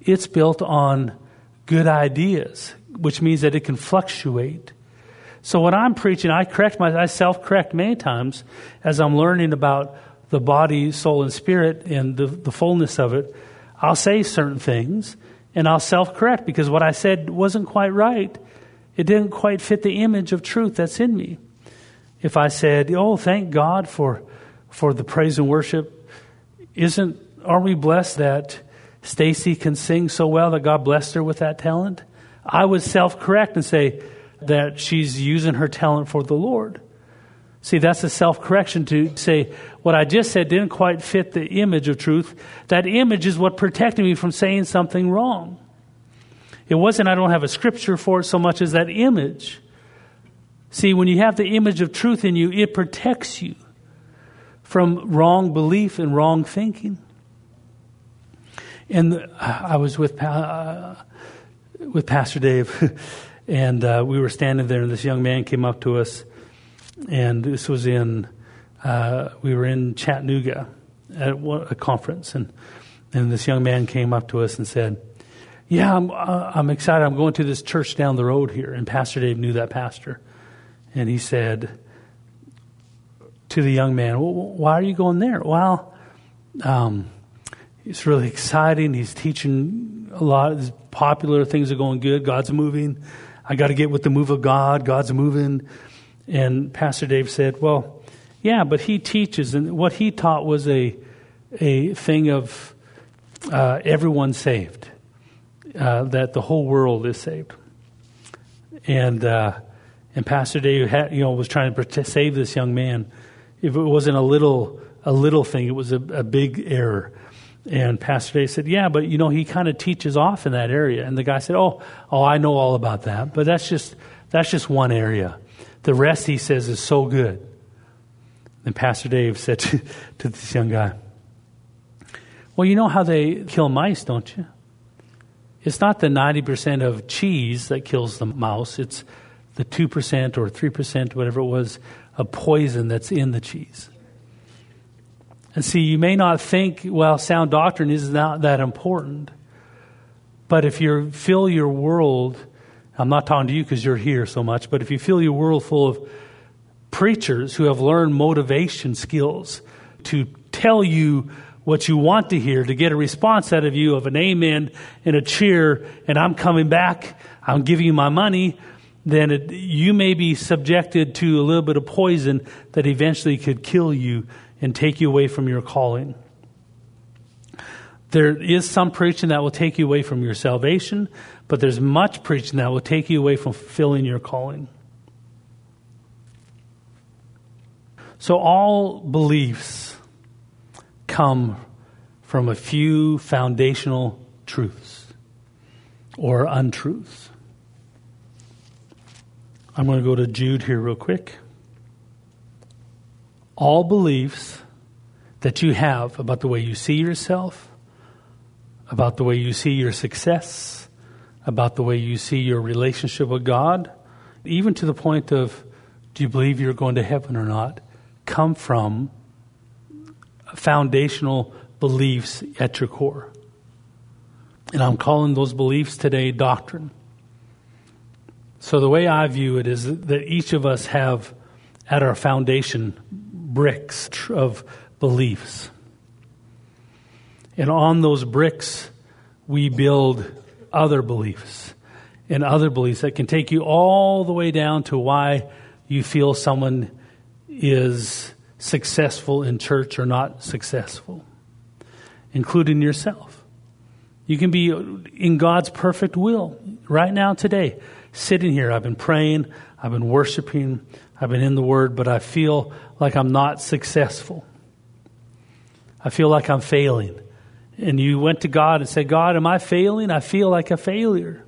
It's built on good ideas, which means that it can fluctuate. So when I'm preaching, I correct my, I self-correct many times as I'm learning about the body, soul, and spirit and the, the fullness of it, I'll say certain things and I'll self correct because what I said wasn't quite right. It didn't quite fit the image of truth that's in me. If I said, Oh, thank God for, for the praise and worship, isn't, are we blessed that Stacy can sing so well that God blessed her with that talent? I would self correct and say that she's using her talent for the Lord. See, that's a self correction to say, what I just said didn't quite fit the image of truth. That image is what protected me from saying something wrong. It wasn't I don't have a scripture for it so much as that image. See, when you have the image of truth in you, it protects you from wrong belief and wrong thinking. And I was with uh, with Pastor Dave, and uh, we were standing there, and this young man came up to us and this was in uh, we were in Chattanooga at a conference, and and this young man came up to us and said, "Yeah, I'm uh, I'm excited. I'm going to this church down the road here." And Pastor Dave knew that pastor, and he said to the young man, well, "Why are you going there?" Well, um, it's really exciting. He's teaching a lot. It's popular. Things are going good. God's moving. I got to get with the move of God. God's moving. And Pastor Dave said, Well, yeah, but he teaches, and what he taught was a, a thing of uh, everyone saved, uh, that the whole world is saved. And, uh, and Pastor Dave had, you know, was trying to save this young man. If it wasn't a little, a little thing, it was a, a big error. And Pastor Dave said, "Yeah, but you know, he kind of teaches off in that area." And the guy said, "Oh, oh, I know all about that, but that's just that's just one area." The rest, he says, is so good. And Pastor Dave said to, to this young guy, Well, you know how they kill mice, don't you? It's not the 90% of cheese that kills the mouse, it's the 2% or 3%, whatever it was, of poison that's in the cheese. And see, you may not think, well, sound doctrine is not that important. But if you fill your world, I'm not talking to you because you're here so much, but if you fill your world full of preachers who have learned motivation skills to tell you what you want to hear, to get a response out of you of an amen and a cheer, and I'm coming back, I'm giving you my money, then it, you may be subjected to a little bit of poison that eventually could kill you and take you away from your calling. There is some preaching that will take you away from your salvation, but there's much preaching that will take you away from fulfilling your calling. So, all beliefs come from a few foundational truths or untruths. I'm going to go to Jude here, real quick. All beliefs that you have about the way you see yourself, about the way you see your success, about the way you see your relationship with God, even to the point of do you believe you're going to heaven or not, come from foundational beliefs at your core. And I'm calling those beliefs today doctrine. So the way I view it is that each of us have at our foundation bricks of beliefs. And on those bricks, we build other beliefs and other beliefs that can take you all the way down to why you feel someone is successful in church or not successful, including yourself. You can be in God's perfect will right now, today, sitting here. I've been praying, I've been worshiping, I've been in the Word, but I feel like I'm not successful. I feel like I'm failing and you went to God and said, God, am I failing? I feel like a failure.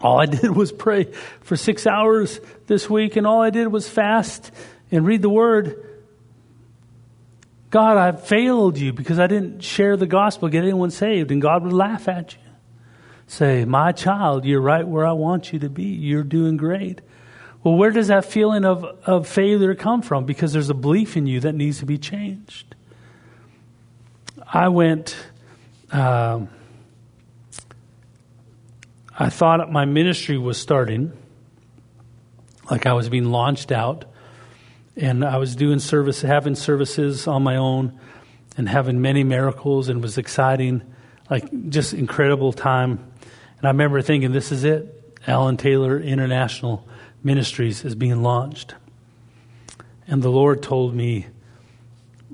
All I did was pray for six hours this week, and all I did was fast and read the Word. God, I failed you because I didn't share the gospel, get anyone saved, and God would laugh at you. Say, My child, you're right where I want you to be. You're doing great. Well, where does that feeling of, of failure come from? Because there's a belief in you that needs to be changed. I went, um, I thought my ministry was starting, like I was being launched out, and I was doing service, having services on my own, and having many miracles, and it was exciting, like just incredible time. And I remember thinking, this is it. Alan Taylor International Ministries is being launched. And the Lord told me,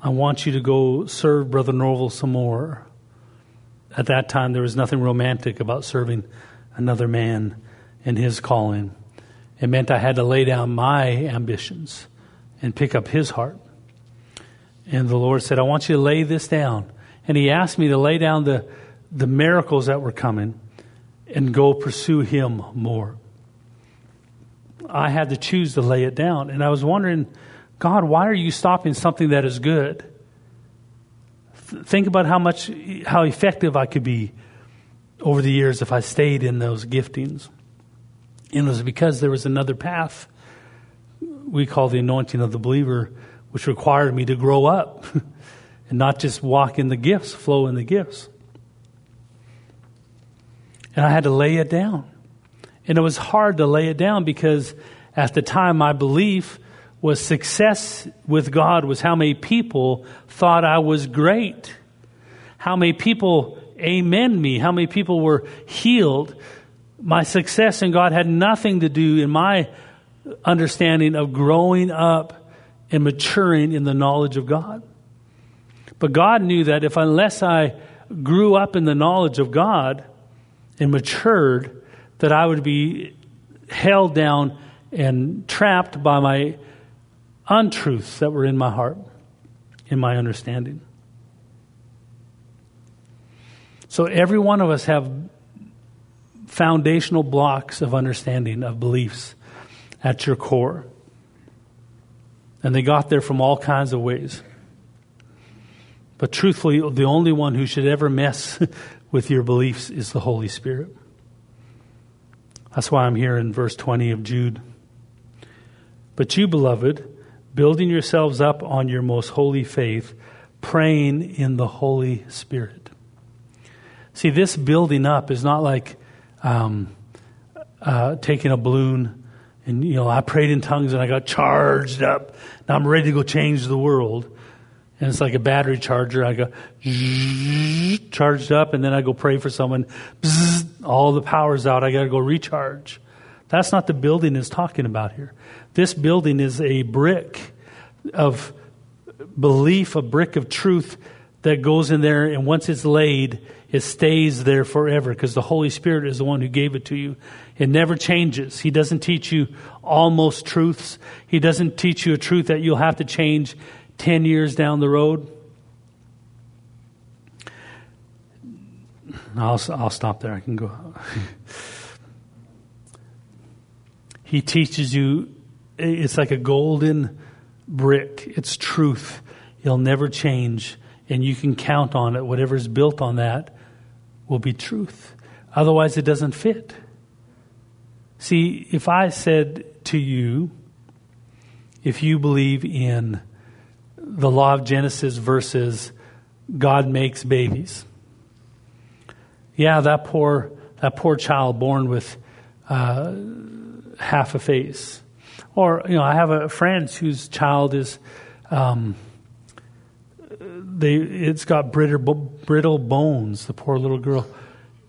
I want you to go serve Brother Norvel some more. At that time, there was nothing romantic about serving another man in his calling. It meant I had to lay down my ambitions and pick up his heart. And the Lord said, I want you to lay this down. And He asked me to lay down the, the miracles that were coming and go pursue Him more. I had to choose to lay it down. And I was wondering, God, why are you stopping something that is good? Think about how much, how effective I could be over the years if I stayed in those giftings. And it was because there was another path we call the anointing of the believer, which required me to grow up and not just walk in the gifts, flow in the gifts. And I had to lay it down. And it was hard to lay it down because at the time my belief was success with God was how many people thought I was great. How many people amen me. How many people were healed. My success in God had nothing to do in my understanding of growing up and maturing in the knowledge of God. But God knew that if unless I grew up in the knowledge of God and matured, that I would be held down and trapped by my untruths that were in my heart, in my understanding. So every one of us have foundational blocks of understanding of beliefs at your core. And they got there from all kinds of ways. But truthfully, the only one who should ever mess with your beliefs is the Holy Spirit. That's why I'm here in verse 20 of Jude. But you, beloved, building yourselves up on your most holy faith, praying in the Holy Spirit. See, this building up is not like um, uh, taking a balloon and, you know, I prayed in tongues and I got charged up. Now I'm ready to go change the world. And it's like a battery charger. I go charged up and then I go pray for someone. all the power's out. I got to go recharge. That's not the building is talking about here. This building is a brick of belief, a brick of truth that goes in there, and once it's laid, it stays there forever because the Holy Spirit is the one who gave it to you. It never changes. He doesn't teach you almost truths. He doesn't teach you a truth that you'll have to change 10 years down the road. I'll, I'll stop there. I can go. he teaches you, it's like a golden brick. It's truth. It'll never change, and you can count on it. Whatever is built on that will be truth. Otherwise, it doesn't fit. See, if I said to you, if you believe in the law of Genesis versus God makes babies, yeah, that poor that poor child born with uh, half a face, or you know, I have a friend whose child is. Um, they, it's got brittle, brittle bones, the poor little girl.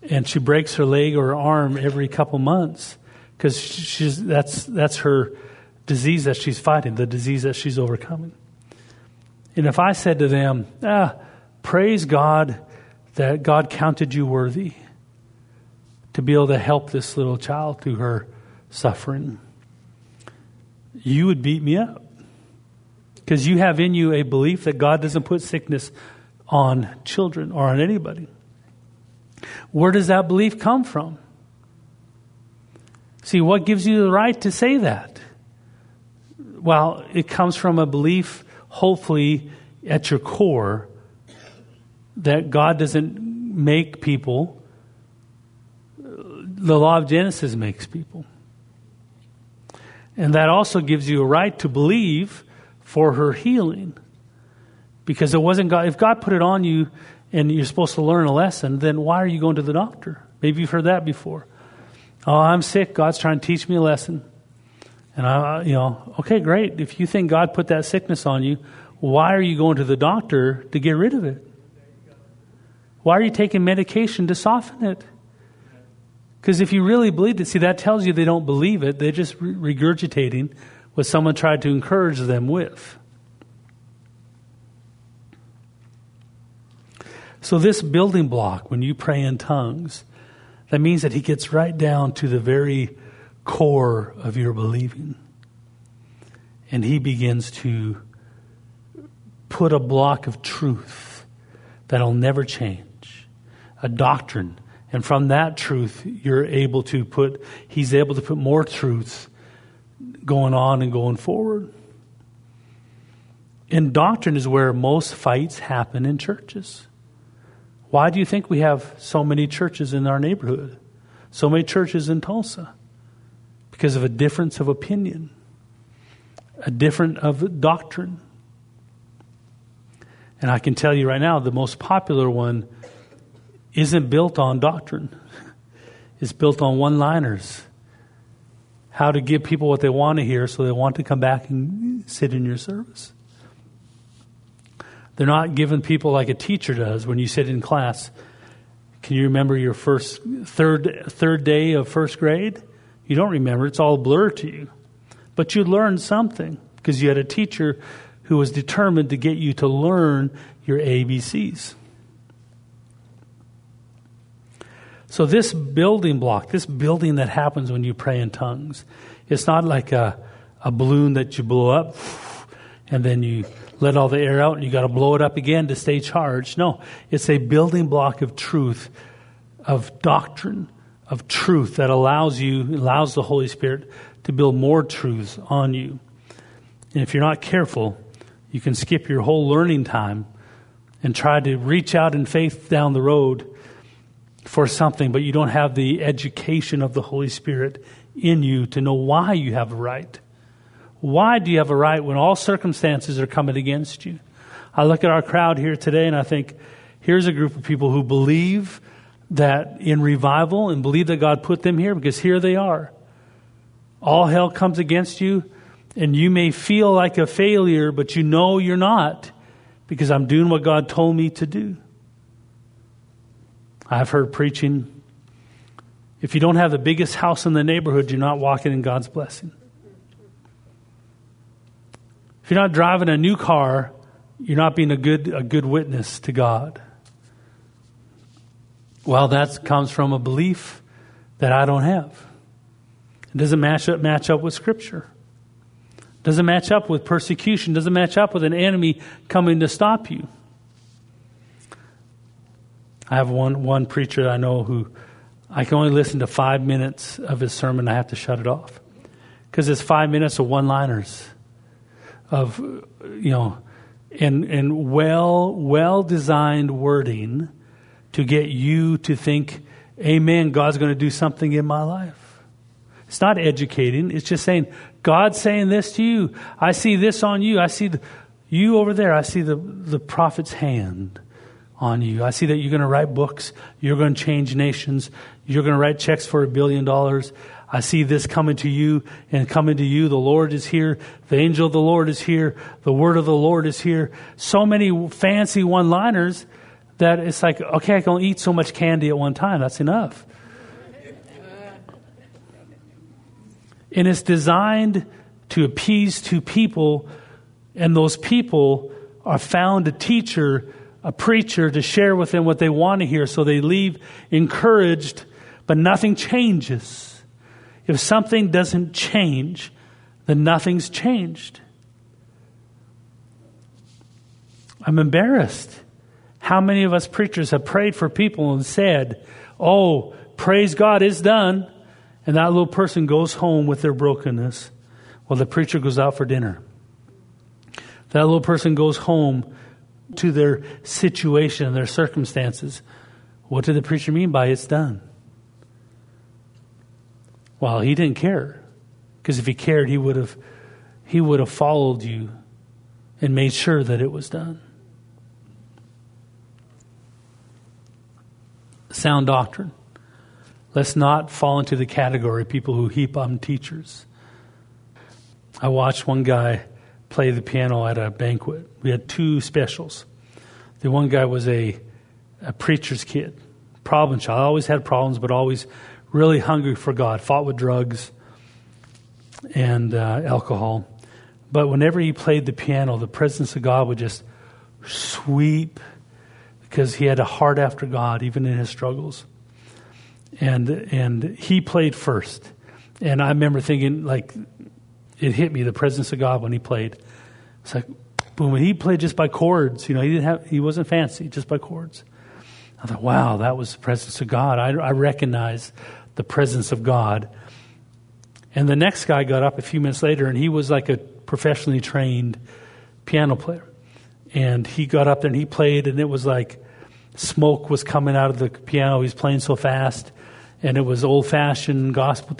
And she breaks her leg or her arm every couple months because she's that's that's her disease that she's fighting, the disease that she's overcoming. And if I said to them, ah, praise God that God counted you worthy to be able to help this little child through her suffering, you would beat me up. Because you have in you a belief that God doesn't put sickness on children or on anybody. Where does that belief come from? See, what gives you the right to say that? Well, it comes from a belief, hopefully, at your core, that God doesn't make people. The law of Genesis makes people. And that also gives you a right to believe for her healing. Because it wasn't God. If God put it on you and you're supposed to learn a lesson, then why are you going to the doctor? Maybe you've heard that before. Oh, I'm sick. God's trying to teach me a lesson. And I, you know, okay, great. If you think God put that sickness on you, why are you going to the doctor to get rid of it? Why are you taking medication to soften it? Because if you really believe it, see, that tells you they don't believe it. They're just regurgitating what someone tried to encourage them with. So, this building block, when you pray in tongues, that means that he gets right down to the very core of your believing. And he begins to put a block of truth that'll never change, a doctrine. And from that truth, you're able to put, he's able to put more truths going on and going forward. And doctrine is where most fights happen in churches. Why do you think we have so many churches in our neighborhood? So many churches in Tulsa? Because of a difference of opinion, a different of doctrine. And I can tell you right now, the most popular one isn't built on doctrine. It's built on one liners. How to give people what they want to hear so they want to come back and sit in your service. They're not giving people like a teacher does when you sit in class. Can you remember your first third third day of first grade? You don't remember. It's all blurred to you. But you learned something because you had a teacher who was determined to get you to learn your ABCs. So this building block, this building that happens when you pray in tongues, it's not like a, a balloon that you blow up and then you let all the air out and you got to blow it up again to stay charged. No, it's a building block of truth, of doctrine, of truth that allows you, allows the Holy Spirit to build more truths on you. And if you're not careful, you can skip your whole learning time and try to reach out in faith down the road for something, but you don't have the education of the Holy Spirit in you to know why you have a right. Why do you have a right when all circumstances are coming against you? I look at our crowd here today and I think, here's a group of people who believe that in revival and believe that God put them here because here they are. All hell comes against you, and you may feel like a failure, but you know you're not because I'm doing what God told me to do. I've heard preaching if you don't have the biggest house in the neighborhood, you're not walking in God's blessing. If you're not driving a new car, you're not being a good, a good witness to God. Well, that comes from a belief that I don't have. It doesn't match up, match up with Scripture. Doesn't match up with persecution. Doesn't match up with an enemy coming to stop you. I have one, one preacher that I know who I can only listen to five minutes of his sermon. I have to shut it off because it's five minutes of one-liners of you know and and well well designed wording to get you to think, Amen. God's going to do something in my life. It's not educating. It's just saying God's saying this to you. I see this on you. I see the, you over there. I see the the prophet's hand on you. I see that you're going to write books. You're going to change nations. You're going to write checks for a billion dollars. I see this coming to you and coming to you. The Lord is here. The angel of the Lord is here. The word of the Lord is here. So many fancy one liners that it's like, okay, I can eat so much candy at one time. That's enough. And it's designed to appease two people, and those people are found a teacher a preacher to share with them what they want to hear so they leave encouraged, but nothing changes. If something doesn't change, then nothing's changed. I'm embarrassed. How many of us preachers have prayed for people and said, Oh, praise God, it's done. And that little person goes home with their brokenness while the preacher goes out for dinner. That little person goes home to their situation and their circumstances. What did the preacher mean by it's done? Well, he didn't care. Because if he cared, he would have he would have followed you and made sure that it was done. Sound doctrine. Let's not fall into the category of people who heap on teachers. I watched one guy play the piano at a banquet. We had two specials. The one guy was a, a preacher's kid, problem child. Always had problems, but always really hungry for God. Fought with drugs and uh, alcohol. But whenever he played the piano, the presence of God would just sweep because he had a heart after God, even in his struggles. And and he played first. And I remember thinking, like, it hit me the presence of God when he played. It's like, boom, and he played just by chords. You know, he didn't have, he wasn't fancy, just by chords. I thought, wow, that was the presence of God. I, I recognize the presence of God. And the next guy got up a few minutes later, and he was like a professionally trained piano player. And he got up there and he played, and it was like smoke was coming out of the piano. He was playing so fast, and it was old fashioned gospel.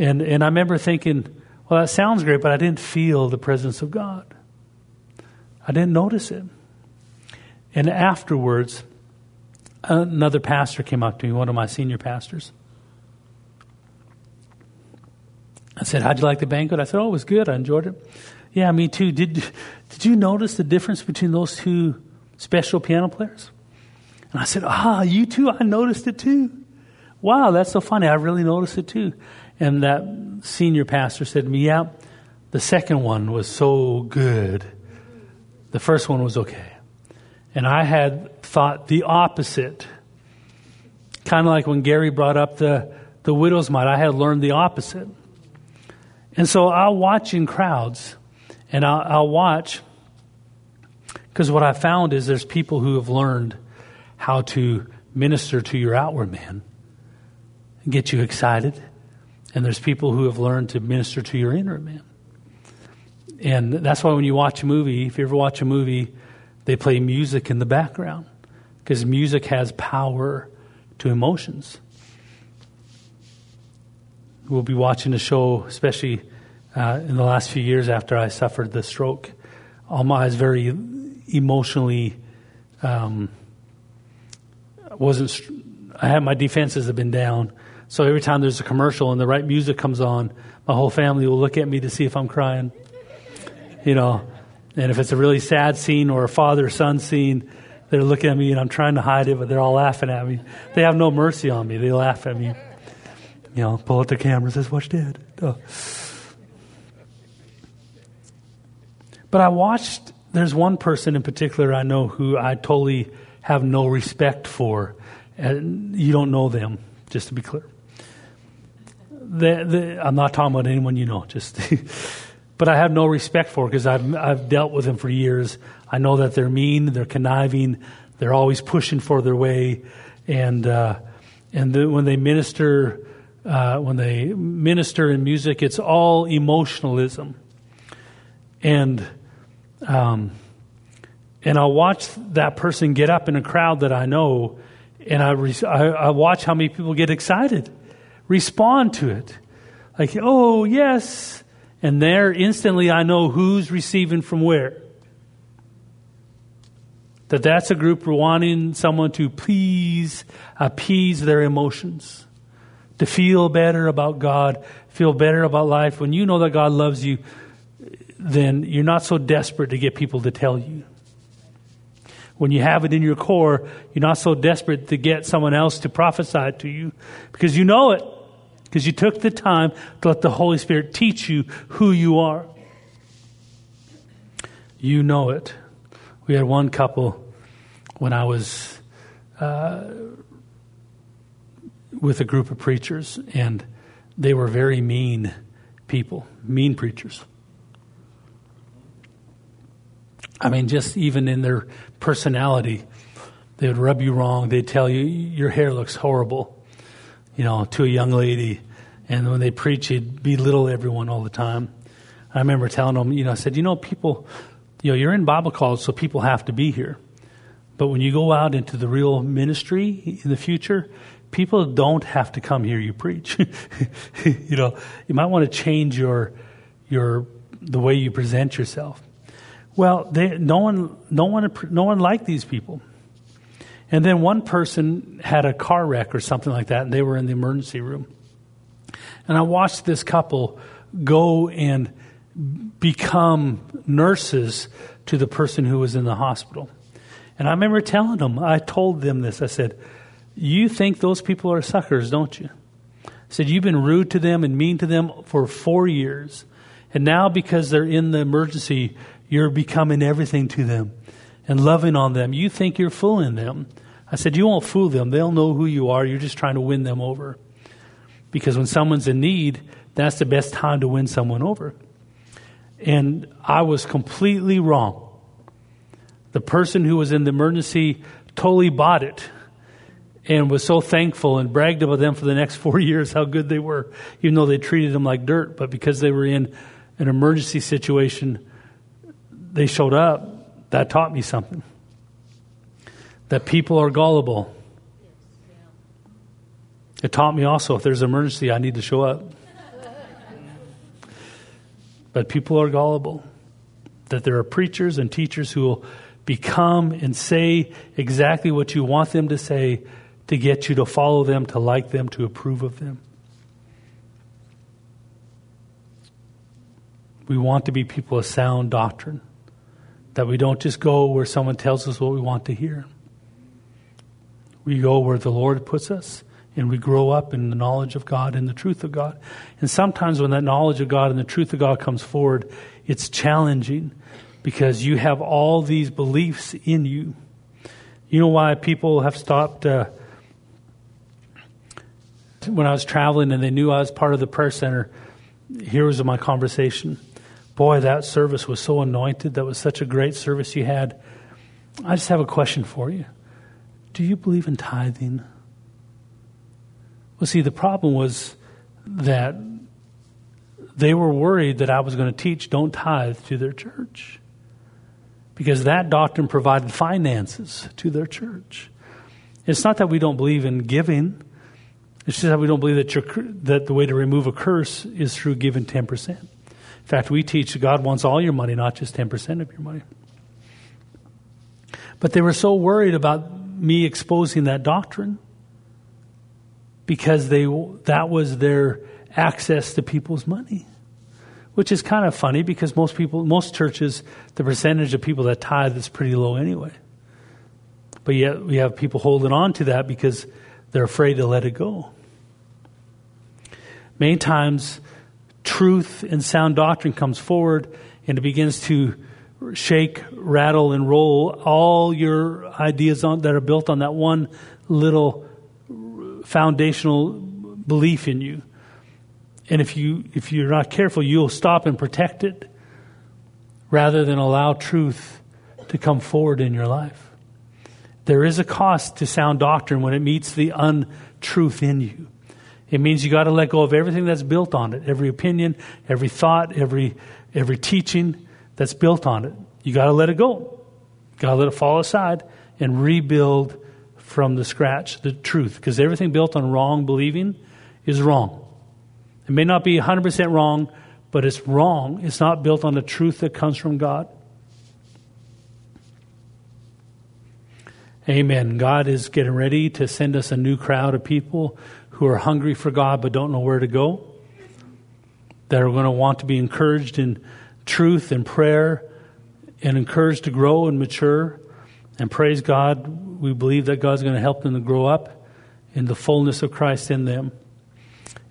And, and I remember thinking, well, that sounds great, but I didn't feel the presence of God. I didn't notice it. And afterwards, another pastor came up to me, one of my senior pastors. I said, How'd you like the banquet? I said, Oh, it was good. I enjoyed it. Yeah, me too. Did, did you notice the difference between those two special piano players? And I said, Ah, you too? I noticed it too. Wow, that's so funny. I really noticed it too. And that senior pastor said to me, Yeah, the second one was so good. The first one was okay. And I had thought the opposite. Kind of like when Gary brought up the, the widow's mite, I had learned the opposite. And so I'll watch in crowds and I'll, I'll watch because what I found is there's people who have learned how to minister to your outward man and get you excited and there's people who have learned to minister to your inner man. And that's why when you watch a movie, if you ever watch a movie, they play music in the background because music has power to emotions. We'll be watching a show, especially uh, in the last few years after I suffered the stroke. Alma is very emotionally um, wasn't. I had my defenses have been down, so every time there's a commercial and the right music comes on, my whole family will look at me to see if I'm crying. You know, and if it's a really sad scene or a father son scene, they're looking at me and I'm trying to hide it, but they're all laughing at me. They have no mercy on me. They laugh at me. You know, pull out the camera says, "Watch Dad." Oh. But I watched. There's one person in particular I know who I totally have no respect for, and you don't know them. Just to be clear, the, the, I'm not talking about anyone you know. Just, but I have no respect for because I've I've dealt with them for years. I know that they're mean, they're conniving, they're always pushing for their way, and uh, and the, when they minister, uh, when they minister in music, it's all emotionalism, and um, and I'll watch that person get up in a crowd that I know, and I, re- I, I watch how many people get excited, respond to it, like oh yes, and there instantly I know who's receiving from where. That that's a group wanting someone to please appease their emotions, to feel better about God, feel better about life. When you know that God loves you, then you're not so desperate to get people to tell you. When you have it in your core, you're not so desperate to get someone else to prophesy to you because you know it. Because you took the time to let the Holy Spirit teach you who you are. You know it. We had one couple when I was uh, with a group of preachers, and they were very mean people, mean preachers. I mean, just even in their personality, they would rub you wrong. They'd tell you, your hair looks horrible, you know, to a young lady. And when they preach, he'd belittle everyone all the time. I remember telling him, you know, I said, you know, people, you know, you're in Bible college, so people have to be here. But when you go out into the real ministry in the future, people don't have to come here you preach. you know, you might want to change your, your, the way you present yourself. Well, they, no one, no one, no one liked these people. And then one person had a car wreck or something like that, and they were in the emergency room. And I watched this couple go and become nurses to the person who was in the hospital. And I remember telling them, I told them this. I said, You think those people are suckers, don't you? I said, You've been rude to them and mean to them for four years. And now, because they're in the emergency, you're becoming everything to them and loving on them. You think you're fooling them. I said, You won't fool them. They'll know who you are. You're just trying to win them over. Because when someone's in need, that's the best time to win someone over. And I was completely wrong. The person who was in the emergency totally bought it and was so thankful and bragged about them for the next four years how good they were, even though they treated them like dirt. But because they were in an emergency situation, they showed up, that taught me something. That people are gullible. It taught me also if there's an emergency, I need to show up. but people are gullible. That there are preachers and teachers who will become and say exactly what you want them to say to get you to follow them, to like them, to approve of them. We want to be people of sound doctrine. That we don't just go where someone tells us what we want to hear. We go where the Lord puts us and we grow up in the knowledge of God and the truth of God. And sometimes when that knowledge of God and the truth of God comes forward, it's challenging because you have all these beliefs in you. You know why people have stopped. Uh, when I was traveling and they knew I was part of the prayer center, here was my conversation. Boy, that service was so anointed. That was such a great service you had. I just have a question for you. Do you believe in tithing? Well, see, the problem was that they were worried that I was going to teach don't tithe to their church because that doctrine provided finances to their church. It's not that we don't believe in giving. It's just that we don't believe that, that the way to remove a curse is through giving 10%. Fact, we teach God wants all your money, not just 10% of your money. But they were so worried about me exposing that doctrine because they, that was their access to people's money which is kind of funny because most people, most churches, the percentage of people that tithe is pretty low anyway. But yet we have people holding on to that because they're afraid to let it go. Many times, truth and sound doctrine comes forward and it begins to shake, rattle, and roll all your ideas on, that are built on that one little foundational belief in you. And if you if you're not careful, you'll stop and protect it rather than allow truth to come forward in your life. There is a cost to sound doctrine when it meets the untruth in you. It means you got to let go of everything that's built on it, every opinion, every thought, every every teaching that's built on it. You got to let it go. Got to let it fall aside and rebuild from the scratch the truth because everything built on wrong believing is wrong. It may not be 100% wrong, but it's wrong. It's not built on the truth that comes from God. Amen. God is getting ready to send us a new crowd of people who are hungry for God but don't know where to go. That are going to want to be encouraged in truth and prayer and encouraged to grow and mature. And praise God, we believe that God's going to help them to grow up in the fullness of Christ in them.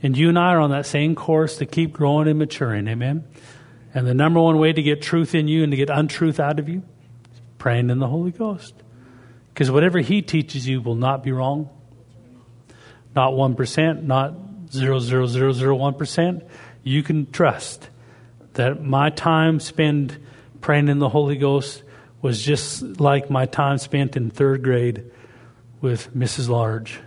And you and I are on that same course to keep growing and maturing. Amen. And the number one way to get truth in you and to get untruth out of you is praying in the Holy Ghost. Because whatever He teaches you will not be wrong. Not 1%, not 0.0001%. You can trust that my time spent praying in the Holy Ghost was just like my time spent in third grade with Mrs. Large.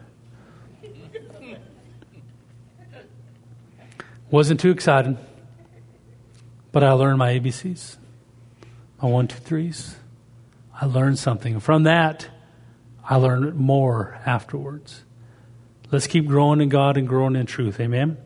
Wasn't too excited, but I learned my ABCs, my one, two, threes. I learned something. From that, I learned more afterwards. Let's keep growing in God and growing in truth. Amen.